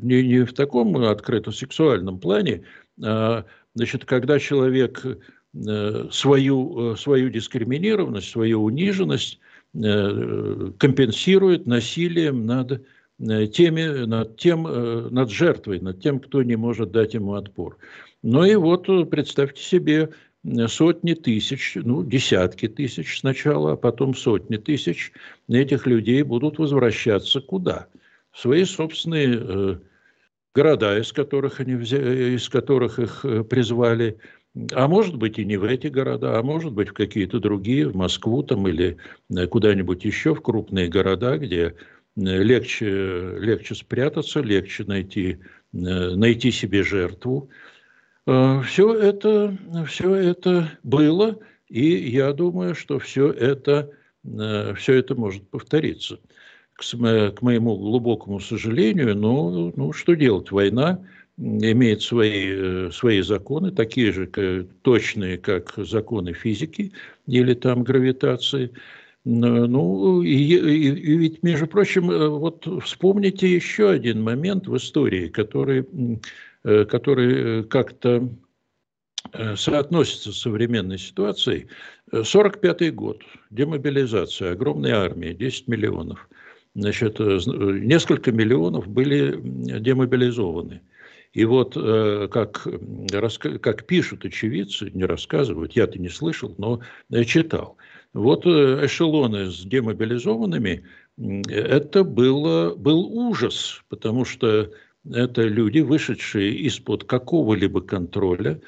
Speaker 2: не, не в таком открыто сексуальном плане, а, значит, когда человек э, свою, свою дискриминированность, свою униженность компенсирует насилием над теми, над тем, над жертвой, над тем, кто не может дать ему отпор. Ну и вот представьте себе сотни тысяч, ну, десятки тысяч сначала, а потом сотни тысяч этих людей будут возвращаться куда? В свои собственные э, города, из которых, они из которых их э, призвали, а может быть и не в эти города, а может быть в какие-то другие, в Москву там или э, куда-нибудь еще, в крупные города, где э, легче, легче спрятаться, легче найти, найти себе жертву. Э, все это, все это было, и я думаю, что все это, э, все это может повториться. К, моему глубокому сожалению, но ну, что делать? Война имеет свои, э, свои законы, такие же точные, как законы физики или там гравитации. Ну, и, и, и ведь, между прочим, вот вспомните еще один момент в истории, который Э, который э, как-то э, соотносится с современной ситуацией. 45 год, демобилизация, огромная армия, 10 миллионов. Значит, несколько миллионов были демобилизованы. И вот как, как пишут очевидцы, не рассказывают, я-то не слышал, но читал. Вот эшелоны с демобилизованными, это было, был ужас, потому что это люди, вышедшие из-под какого-либо контроля,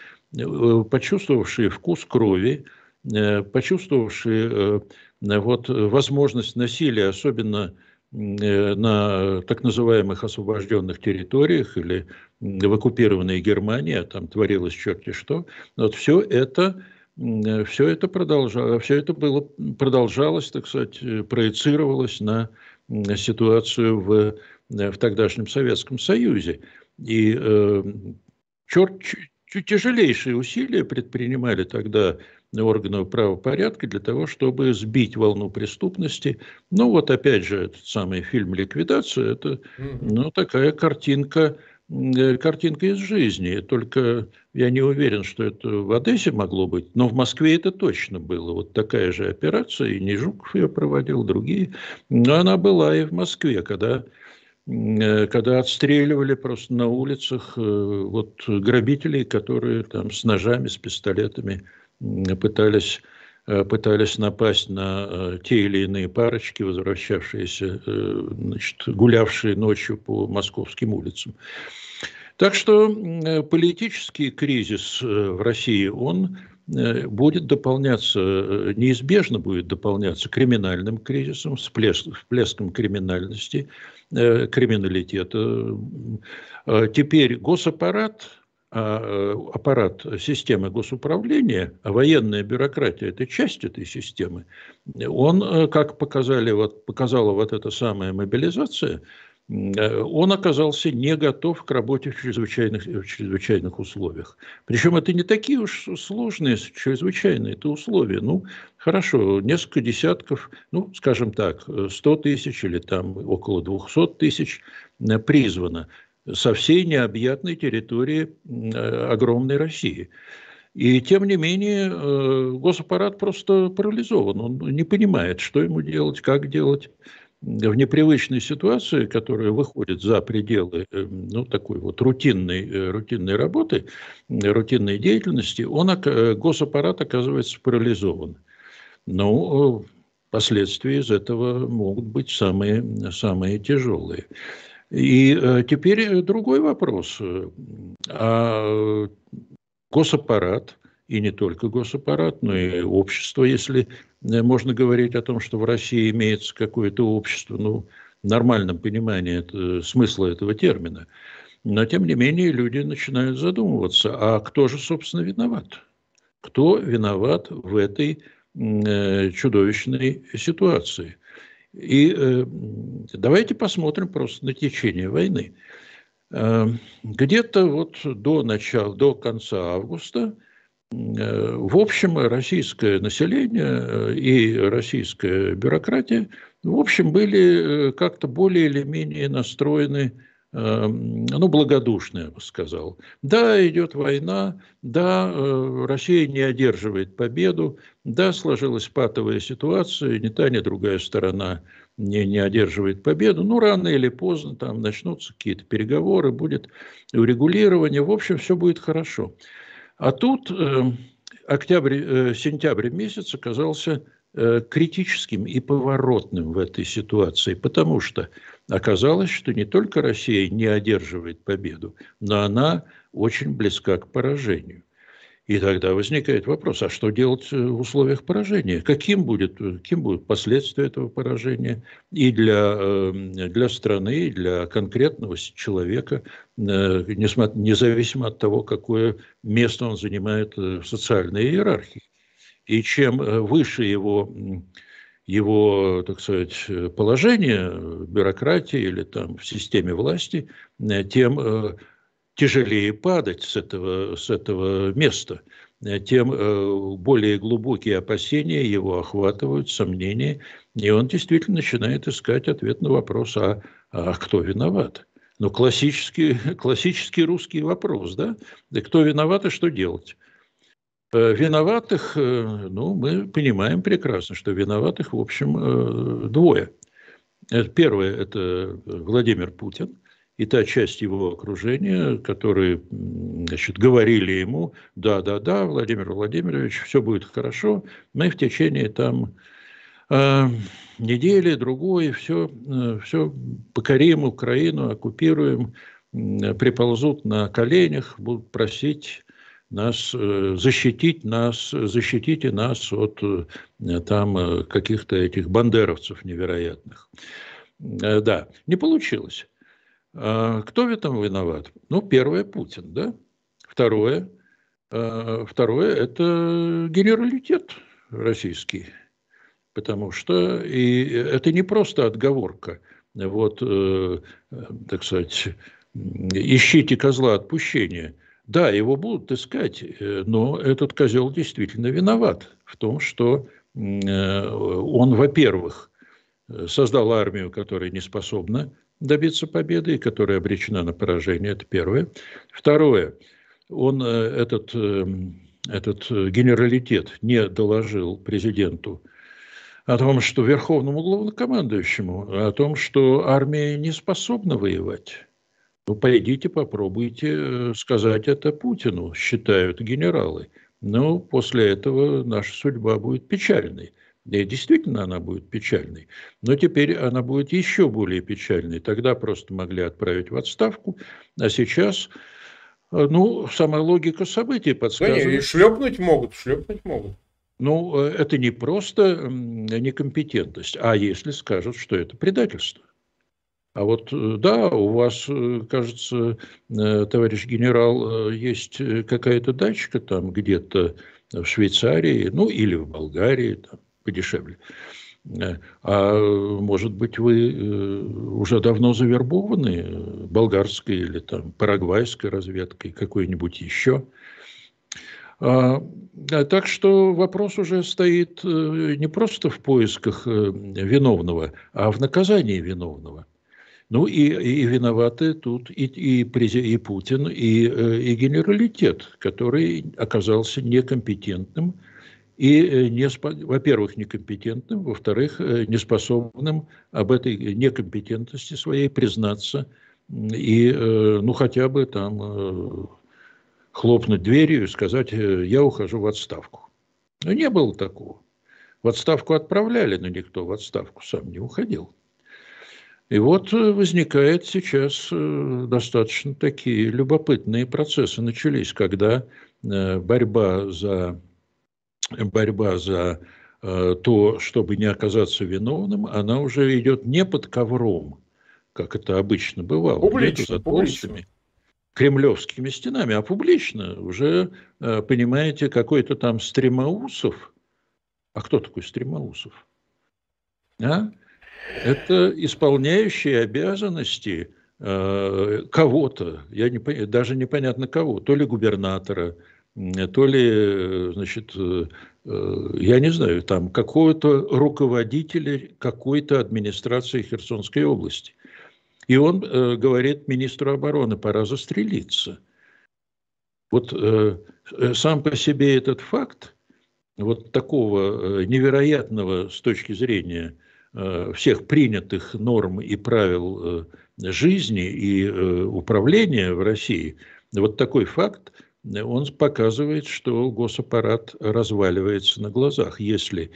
Speaker 2: почувствовавшие вкус крови, почувствовавшие вот, возможность насилия, особенно Э, на так называемых освобожденных территориях или в оккупированной Германии, а там творилось черти что, вот все это все это, продолжалось, все это было, продолжалось, так сказать, проецировалось на ситуацию в, в тогдашнем Советском Союзе. И э, черт, тяжелейшие усилия предпринимали тогда органов правопорядка для того, чтобы сбить волну преступности. Ну, вот опять же, этот самый фильм «Ликвидация» – это ну, такая картинка, э, картинка из жизни. Только я не уверен, что это в Одессе могло быть, но в Москве это точно было. Вот такая же операция, и не Жуков ее проводил, другие. Но она была и в Москве, когда э, когда отстреливали просто на улицах э, вот грабителей, которые там с ножами, с пистолетами пытались э, пытались напасть на э, те или иные парочки, возвращавшиеся, э, значит, гулявшие ночью по московским улицам. Так что политический кризис в России, он будет дополняться, неизбежно будет дополняться криминальным кризисом, всплеском криминальности, криминалитета. Теперь госаппарат а, э, аппарат системы госуправления, а военная бюрократия – это часть этой системы, он, э, как показали, вот, показала вот эта самая мобилизация, э, он оказался не готов к работе в чрезвычайных, в чрезвычайных условиях. Причем это не такие уж сложные, чрезвычайные это условия. Ну, хорошо, несколько десятков, ну, скажем так, 100 тысяч или там около 200 тысяч призвано со всей необъятной территории э, огромной России. И тем не менее э, госаппарат просто парализован. Он не понимает, что ему делать, как делать. В непривычной ситуации, которая выходит за пределы э, ну, такой вот рутинной, рутинной работы, рутинной деятельности, он, госаппарат оказывается парализован. Но последствия из этого могут быть самые, самые тяжелые. И э, теперь другой вопрос. А госаппарат, и не только госаппарат, но и общество, если э, можно говорить о том, что в России имеется какое-то общество, ну, в нормальном понимании это, смысла этого термина. Но, тем не менее, люди начинают задумываться, а кто же, собственно, виноват? Кто виноват в этой э, чудовищной ситуации? И э, давайте посмотрим просто на течение войны. Э, где-то вот до начала, до конца августа, э, в общем, российское население э, и российская бюрократия, в общем, были э, как-то более или менее настроены Эм, ну, благодушно, я бы сказал. Да, идет война, да, э, Россия не одерживает победу, да, сложилась патовая ситуация, ни та, ни другая сторона не, не одерживает победу, ну, рано или поздно там начнутся какие-то переговоры, будет урегулирование, в общем, все будет хорошо. А тут э, октябрь, э, месяц оказался э, критическим и поворотным в этой ситуации, потому что Оказалось, что не только Россия не одерживает победу, но она очень близка к поражению. И тогда возникает вопрос, а что делать э, в условиях поражения? Каким, будет, каким будут последствия этого поражения и для, эм, для страны, и для конкретного человека, э, независимо от того, какое место он занимает э, в социальной иерархии. И чем выше его его, так сказать, положение в бюрократии или там в системе власти, э, тем э, тяжелее падать с этого, с этого места, э, тем более глубокие опасения его охватывают, сомнения, и он действительно начинает искать ответ на вопрос, а, а кто виноват? Ну, классический, классический русский вопрос, да? Да кто виноват и что делать? Э, виноватых, э, ну, мы понимаем прекрасно, что виноватых, в общем, э, двое. Первое – это Владимир Путин, и та часть его окружения, которые значит, говорили ему, да, да, да, Владимир Владимирович, все будет хорошо, мы в течение там э, недели, другой, все, э, все покорим Украину, оккупируем, э, приползут на коленях, будут просить нас э, защитить нас, защитите нас от э, там э, каких-то этих бандеровцев невероятных. Да, не получилось. А кто в этом виноват? Ну, первое, Путин, да? Второе, второе – это генералитет российский. Потому что и это не просто отговорка. Вот, так сказать, ищите козла отпущения – да, его будут искать, э, но этот козел действительно виноват в том, что э, он, во-первых, создал армию, которая не способна добиться победы и которая обречена на поражение. Это первое. Второе. Он э, этот, этот генералитет не доложил президенту о том, что верховному главнокомандующему, о том, что армия не способна воевать. Ну, пойдите, попробуйте э, сказать это Путину, считают генералы. Но после этого наша судьба будет печальной. И действительно она будет печальной. Но теперь она будет еще более печальной. Тогда просто могли отправить в отставку. А сейчас, э, ну, сама логика событий подсказывает... Да
Speaker 4: и шлепнуть могут, шлепнуть могут.
Speaker 2: Ну, э, это не просто некомпетентность, а если скажут, что это предательство. А вот э, да, у вас, э, кажется, э, товарищ генерал, есть какая-то дачка там где-то в Швейцарии, ну или в Болгарии, там, подешевле. А может быть, вы уже давно завербованы болгарской или там парагвайской разведкой, какой-нибудь еще? А, так что вопрос уже стоит не просто в поисках виновного, а в наказании виновного. Ну и, и виноваты тут и, и, и Путин, и, э, и генералитет, который оказался некомпетентным и, э, не, во-первых, некомпетентным, во-вторых, э, неспособным об этой некомпетентности своей признаться и, ну, хотя бы там хлопнуть дверью и сказать, я ухожу в отставку. Но не было такого. В отставку отправляли, но никто в отставку сам не уходил. И вот э, возникает сейчас э, достаточно такие любопытные процессы начались, когда э, борьба за, борьба за то, чтобы не оказаться виновным, она уже идет не под ковром, как это обычно бывало,
Speaker 4: публично,
Speaker 2: за толстыми кремлевскими стенами, а публично уже, понимаете, какой-то там Стремоусов. А кто такой Стремоусов? А? Это исполняющие обязанности э, кого-то, я не, даже непонятно кого, то ли губернатора, то ли, значит, э, э, я не знаю, там какого-то руководителя какой-то администрации Херсонской области. И он э, говорит министру обороны, пора застрелиться. Вот э, э сам по себе этот факт, вот такого невероятного с точки зрения Э, всех принятых норм и правил э, жизни и э, управления в России, вот такой факт, он показывает, что госаппарат разваливается на глазах. Если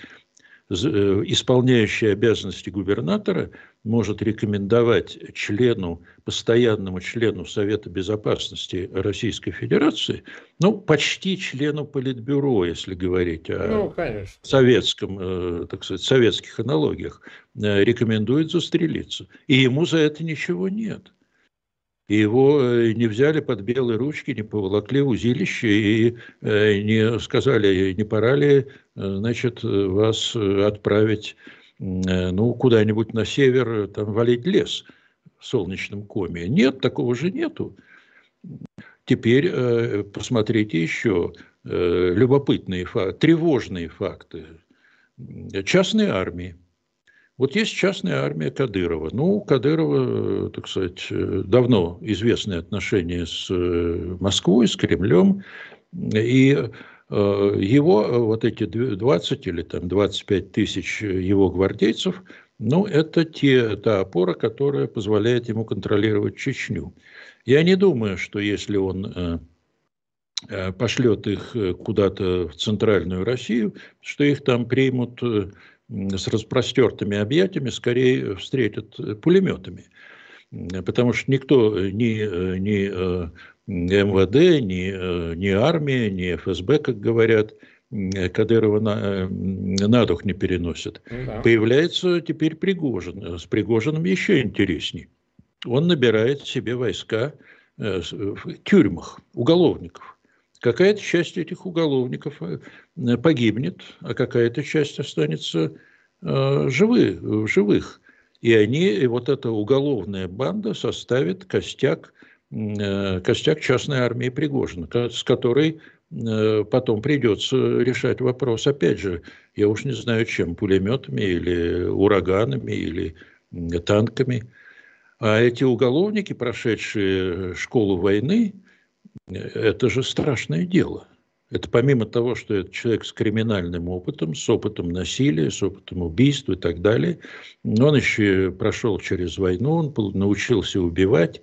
Speaker 2: Э, исполняющий обязанности губернатора может рекомендовать члену, постоянному члену Совета Безопасности Российской Федерации, ну, почти члену Политбюро, если говорить о ну, советском, э, так сказать, советских аналогиях, э, рекомендует застрелиться. И ему за это ничего нет. И его э, не взяли под белые ручки, не поволокли в узилище и э, не сказали, не пора ли, э, значит, вас отправить ну, куда-нибудь на север, там, валить лес в солнечном коме. Нет, такого же нету. Теперь посмотрите еще любопытные тревожные факты. Частные армии – вот есть частная армия Кадырова. Ну, Кадырова, так сказать, давно известные отношения с э, Москвой, с Кремлем. И э, его вот эти 20 или там 25 тысяч его гвардейцев Ну, это те, та опора, которая позволяет ему контролировать Чечню. Я не думаю, что если он э, э, пошлет их э, куда-то в центральную Россию, что их там примут с распростертыми объятиями, скорее встретят пулеметами. Потому что никто, ни, ни МВД, ни, ни армия, ни ФСБ, как говорят, Кадырова на, на дух не переносит. Ну да. Появляется теперь Пригожин. С Пригожиным еще интересней. Он набирает себе войска э, в тюрьмах, уголовников. Какая-то часть этих уголовников э, погибнет, а какая-то часть останется э, живы, живых. И они, и вот эта уголовная банда составит костяк, костяк частной армии Пригожина, с которой Э, потом придется решать вопрос, опять же, я уж не знаю чем, пулеметами или ураганами или танками. А эти уголовники, прошедшие школу войны, это же страшное дело. Это помимо того, что это человек с криминальным опытом, с опытом насилия, с опытом убийств и так далее, он еще прошел через войну, он научился убивать,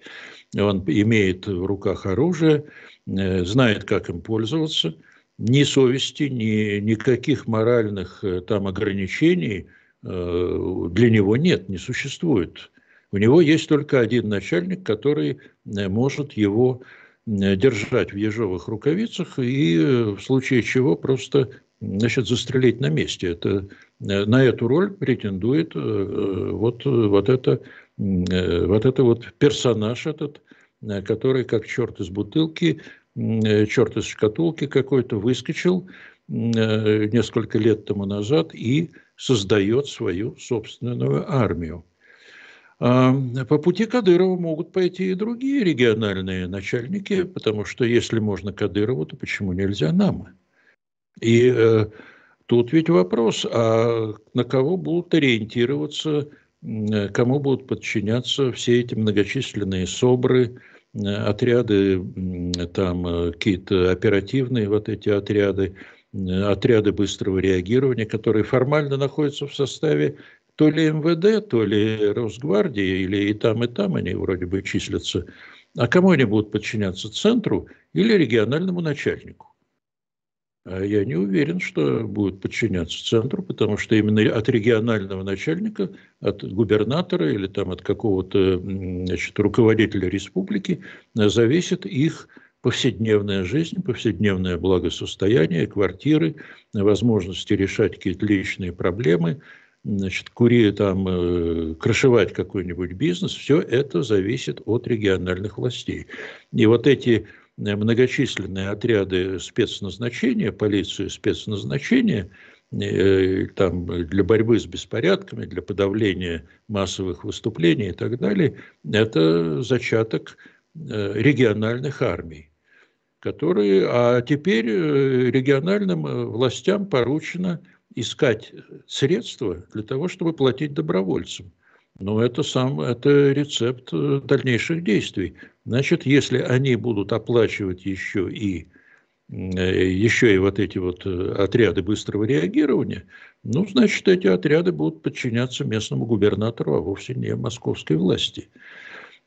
Speaker 2: он имеет в руках оружие, Э, знает, как им пользоваться, ни совести, ни никаких моральных э, там ограничений э, для него нет, не существует. У него есть только один начальник, который может его держать в ежовых рукавицах и в случае чего просто значит, застрелить на месте. Это, на эту роль претендует вот, вот, это, вот это вот персонаж этот, который как черт из бутылки, э, черт из шкатулки какой-то выскочил э, несколько лет тому назад и создает свою собственную армию. По пути Кадырова могут пойти и другие региональные начальники, потому что если можно Кадырову, то почему нельзя нам? И э, тут ведь вопрос, а на кого будут ориентироваться, кому будут подчиняться все эти многочисленные СОБРы, отряды, там э, какие-то оперативные вот эти отряды, отряды быстрого реагирования, которые формально находятся в составе то ли МВД, то ли Росгвардии, или и там, и там они вроде бы числятся. А кому они будут подчиняться? Центру или региональному начальнику? А я не уверен, что будет подчиняться центру, потому что именно от регионального начальника, от губернатора или там от какого-то значит, руководителя республики зависит их повседневная жизнь, повседневное благосостояние, квартиры, возможности решать какие-то личные проблемы, значит, кури там, э, крышевать какой-нибудь бизнес, все это зависит от региональных властей. И вот эти многочисленные отряды спецназначения, полицию спецназначения, э, там, для борьбы с беспорядками, для подавления массовых выступлений и так далее, это зачаток э, региональных армий, которые, а теперь э, региональным властям поручено искать средства для того, чтобы платить добровольцам. Но это сам, это рецепт дальнейших действий. Значит, если они будут оплачивать еще и э, еще и вот эти вот э, отряды быстрого реагирования, ну, значит, эти отряды будут подчиняться местному губернатору, а вовсе не московской власти.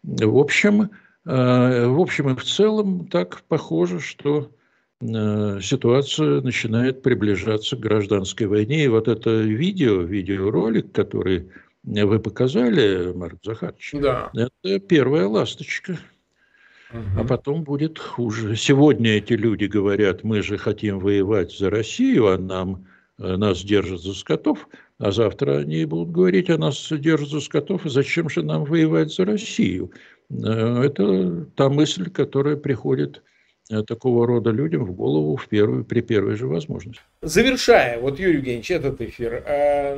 Speaker 2: В общем, э, в общем и в целом так похоже, что ситуация начинает приближаться к гражданской войне. И вот это видео, видеоролик, который вы показали, Марк Захарович, да. это первая ласточка. А потом будет хуже. Сегодня эти люди говорят, мы же хотим воевать за Россию, а нам, э, нас держат за скотов. А завтра они будут говорить, а нас держат за скотов, и зачем же нам воевать за Россию? Э, это та мысль, которая приходит э, такого рода людям в голову в первую, при первой же возможности.
Speaker 4: Завершая, вот, Юрий Евгеньевич, этот эфир,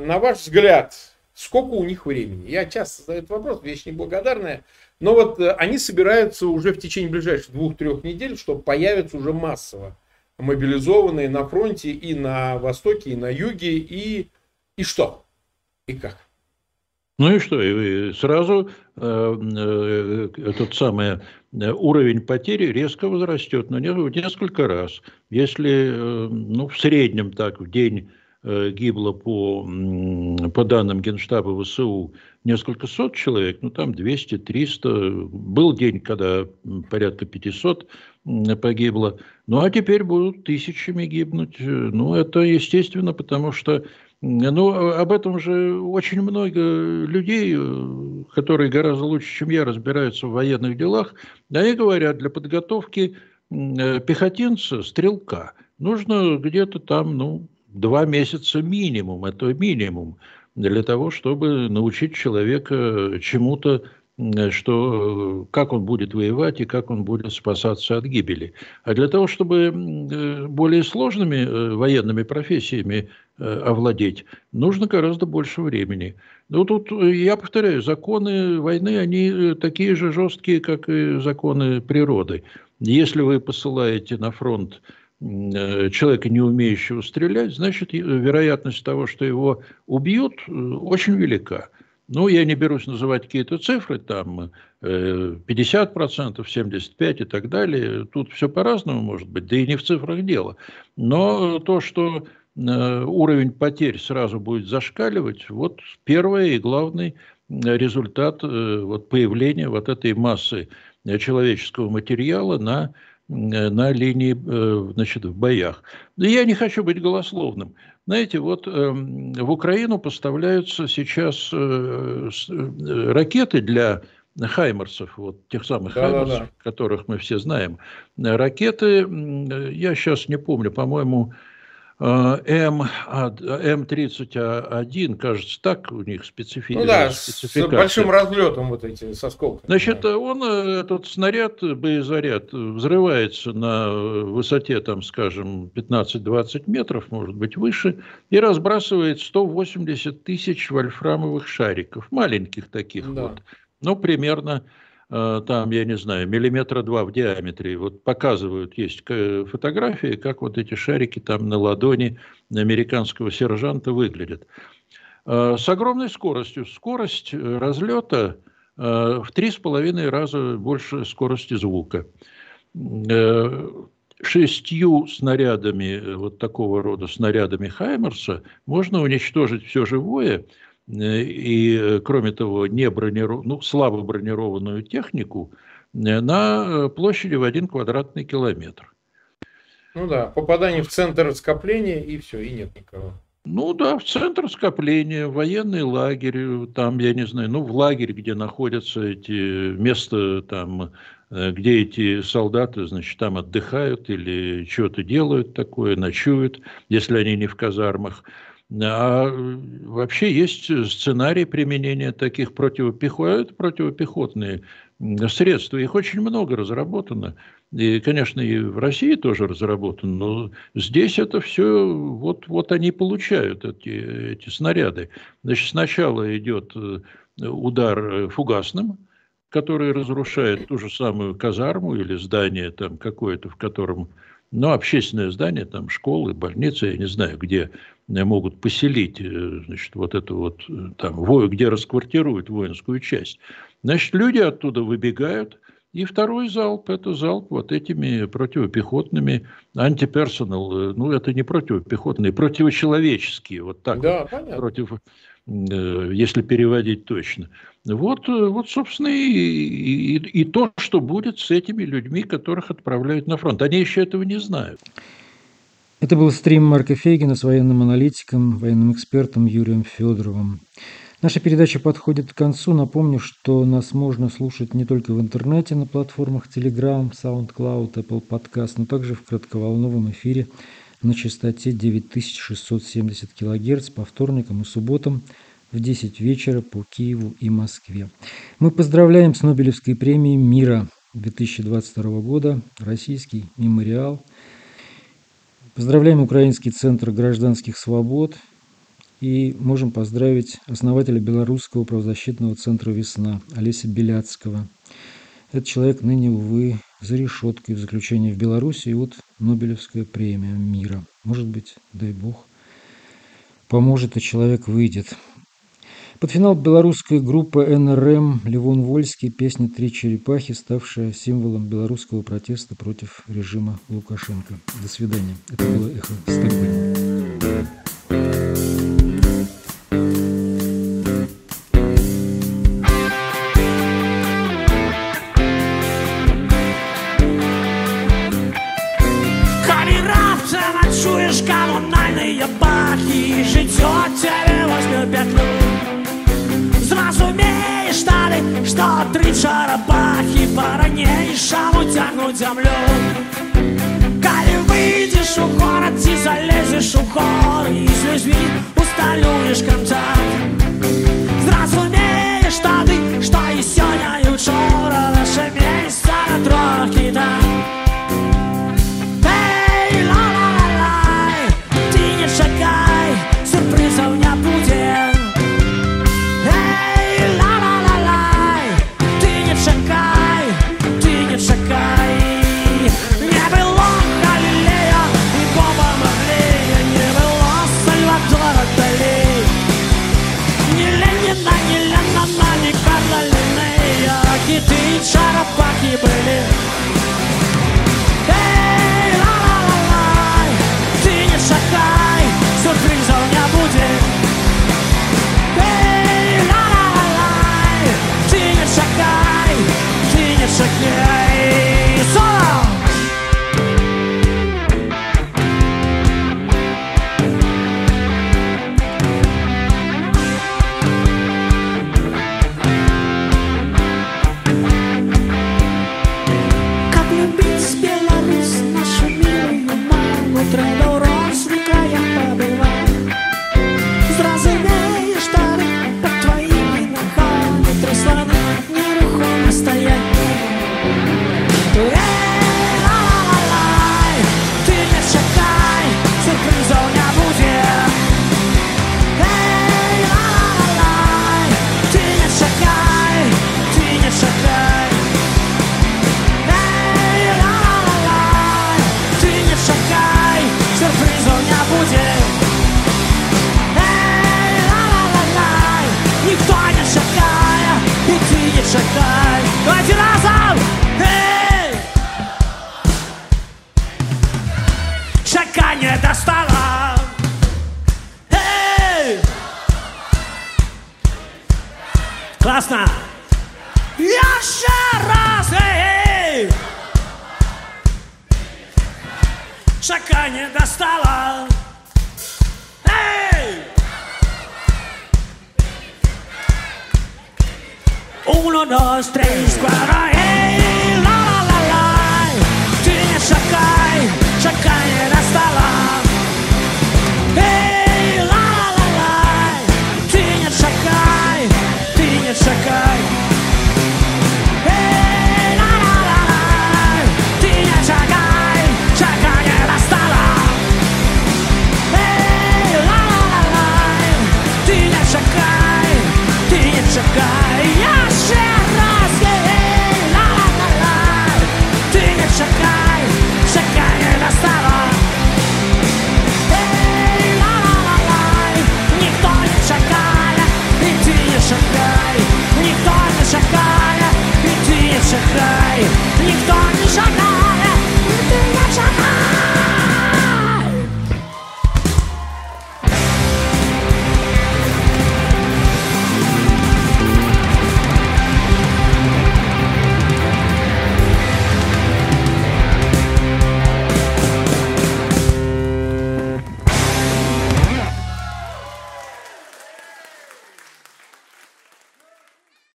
Speaker 4: на ваш взгляд, сколько у них времени? Я часто задаю этот вопрос, вещь неблагодарная. Но вот э, они собираются уже в течение ближайших двух-трех недель, чтобы появятся уже массово мобилизованные на фронте и на востоке, и на юге, и, и что? И как?
Speaker 2: Ну и что, и сразу э, э, этот самый э, уровень потери резко возрастет, но в несколько раз. Если э, ну, в среднем так в день гибло по, по данным Генштаба ВСУ несколько сот человек, ну там 200-300. Был день, когда порядка 500 погибло. Ну а теперь будут тысячами гибнуть. Ну это естественно, потому что ну, об этом же очень много людей, которые гораздо лучше, чем я, разбираются в военных делах. Они говорят, для подготовки пехотинца, стрелка, нужно где-то там, ну, два месяца минимум, это минимум для того, чтобы научить человека чему-то, что как он будет воевать и как он будет спасаться от гибели. А для того, чтобы более сложными э, военными профессиями э, овладеть, нужно гораздо больше времени. Ну, тут, э, я повторяю, законы войны, они такие же жесткие, как и законы природы. Если вы посылаете на фронт Э, человека, не умеющего стрелять, значит, вероятность того, что его убьют, э, очень велика. Ну, я не берусь называть какие-то цифры, там 50%, э, 75% и так далее. Тут все по-разному может быть, да и не в цифрах дело. Но то, что уровень потерь сразу будет зашкаливать, вот первый и главный результат вот появления вот этой массы человеческого материала на Э, на линии, э, значит, в боях. Я не хочу быть голословным. Знаете, вот э, в Украину поставляются сейчас ракеты для Хаймерсов, вот тех самых да, Хаймерсов, да, да. которых мы все знаем. Ракеты, я сейчас не помню, по-моему, М, М31, кажется, так у них специфи...
Speaker 4: Ну да, с большим разлетом вот эти со сколками.
Speaker 2: Значит, он, э, этот снаряд, боезаряд, взрывается на высоте, там, скажем, 15-20 метров, может быть, выше, и разбрасывает 180 тысяч вольфрамовых шариков, маленьких таких да. вот, ну, примерно Э, там, я не знаю, миллиметра два в диаметре. Вот показывают, есть фотографии, как вот эти шарики там на ладони американского сержанта выглядят. Э, с огромной скоростью. Скорость э, разлета в три с половиной раза больше скорости звука. Шестью снарядами, вот такого рода снарядами Хаймерса, можно уничтожить все живое – Э, и, э, кроме того, не брониров... ну, слабо бронированную технику э, на площади в один квадратный километр.
Speaker 4: Ну да, попадание в центр скопления и все, и нет никого.
Speaker 2: Ну да, в центр скопления, военный лагерь, там, я не знаю, ну в лагерь, где находятся эти места, там, где эти солдаты, значит, там отдыхают или что-то делают такое, ночуют, если они не в казармах. А вообще есть сценарий применения таких противопехот, противопехотные средства. Их очень много разработано. И, конечно, и в России тоже разработано, но здесь это все, вот, вот они получают эти, эти снаряды. Значит, сначала идет э, удар фугасным, который разрушает ту же самую казарму или здание там какое-то, в котором, ну, общественное здание, там школы, больницы, я не знаю, где Э, могут поселить, э, значит, вот это вот э, там, где расквартируют воинскую часть. Значит, люди оттуда выбегают, и второй залп – это залп вот этими противопехотными антиперсонал. Ну, это не противопехотные, противочеловеческие. Вот так да, вот, понятно. против, если переводить точно. Вот, вот собственно, и, и, и то, что будет с этими людьми, которых отправляют на фронт. Они еще этого не знают.
Speaker 1: Это был стрим Марка Фейгина с военным аналитиком, военным экспертом Юрием Федоровым. Наша передача подходит к концу. Напомню, что нас можно слушать не только в интернете на платформах Telegram, SoundCloud, Apple Podcast, но также в кратковолновом эфире на частоте 9670 кГц по вторникам и субботам в 10 вечера по Киеву и Москве. Мы поздравляем с Нобелевской премией мира 2022 года российский мемориал – Поздравляем Украинский центр гражданских свобод и можем поздравить основателя Белорусского правозащитного центра «Весна» Олеся Беляцкого. Этот человек ныне, увы, за решеткой в заключении в Беларуси. И вот Нобелевская премия мира. Может быть, дай бог, поможет, и человек выйдет. Под финал белорусской группы НРМ Левон Вольский песня «Три черепахи», ставшая символом белорусского протеста против режима Лукашенко. До свидания. Это было «Эхо Стокгольма».
Speaker 8: і життя тебе возьме петлю. Зразумеешь, что ли, что три чарабахи по-ранейшему тянут землю. Коли выйдешь у город, ты залезешь у хор И с людьми усталюешь контакт. Зразумеешь, что ты, что и сегодня и вчера dos, tres, cuatro.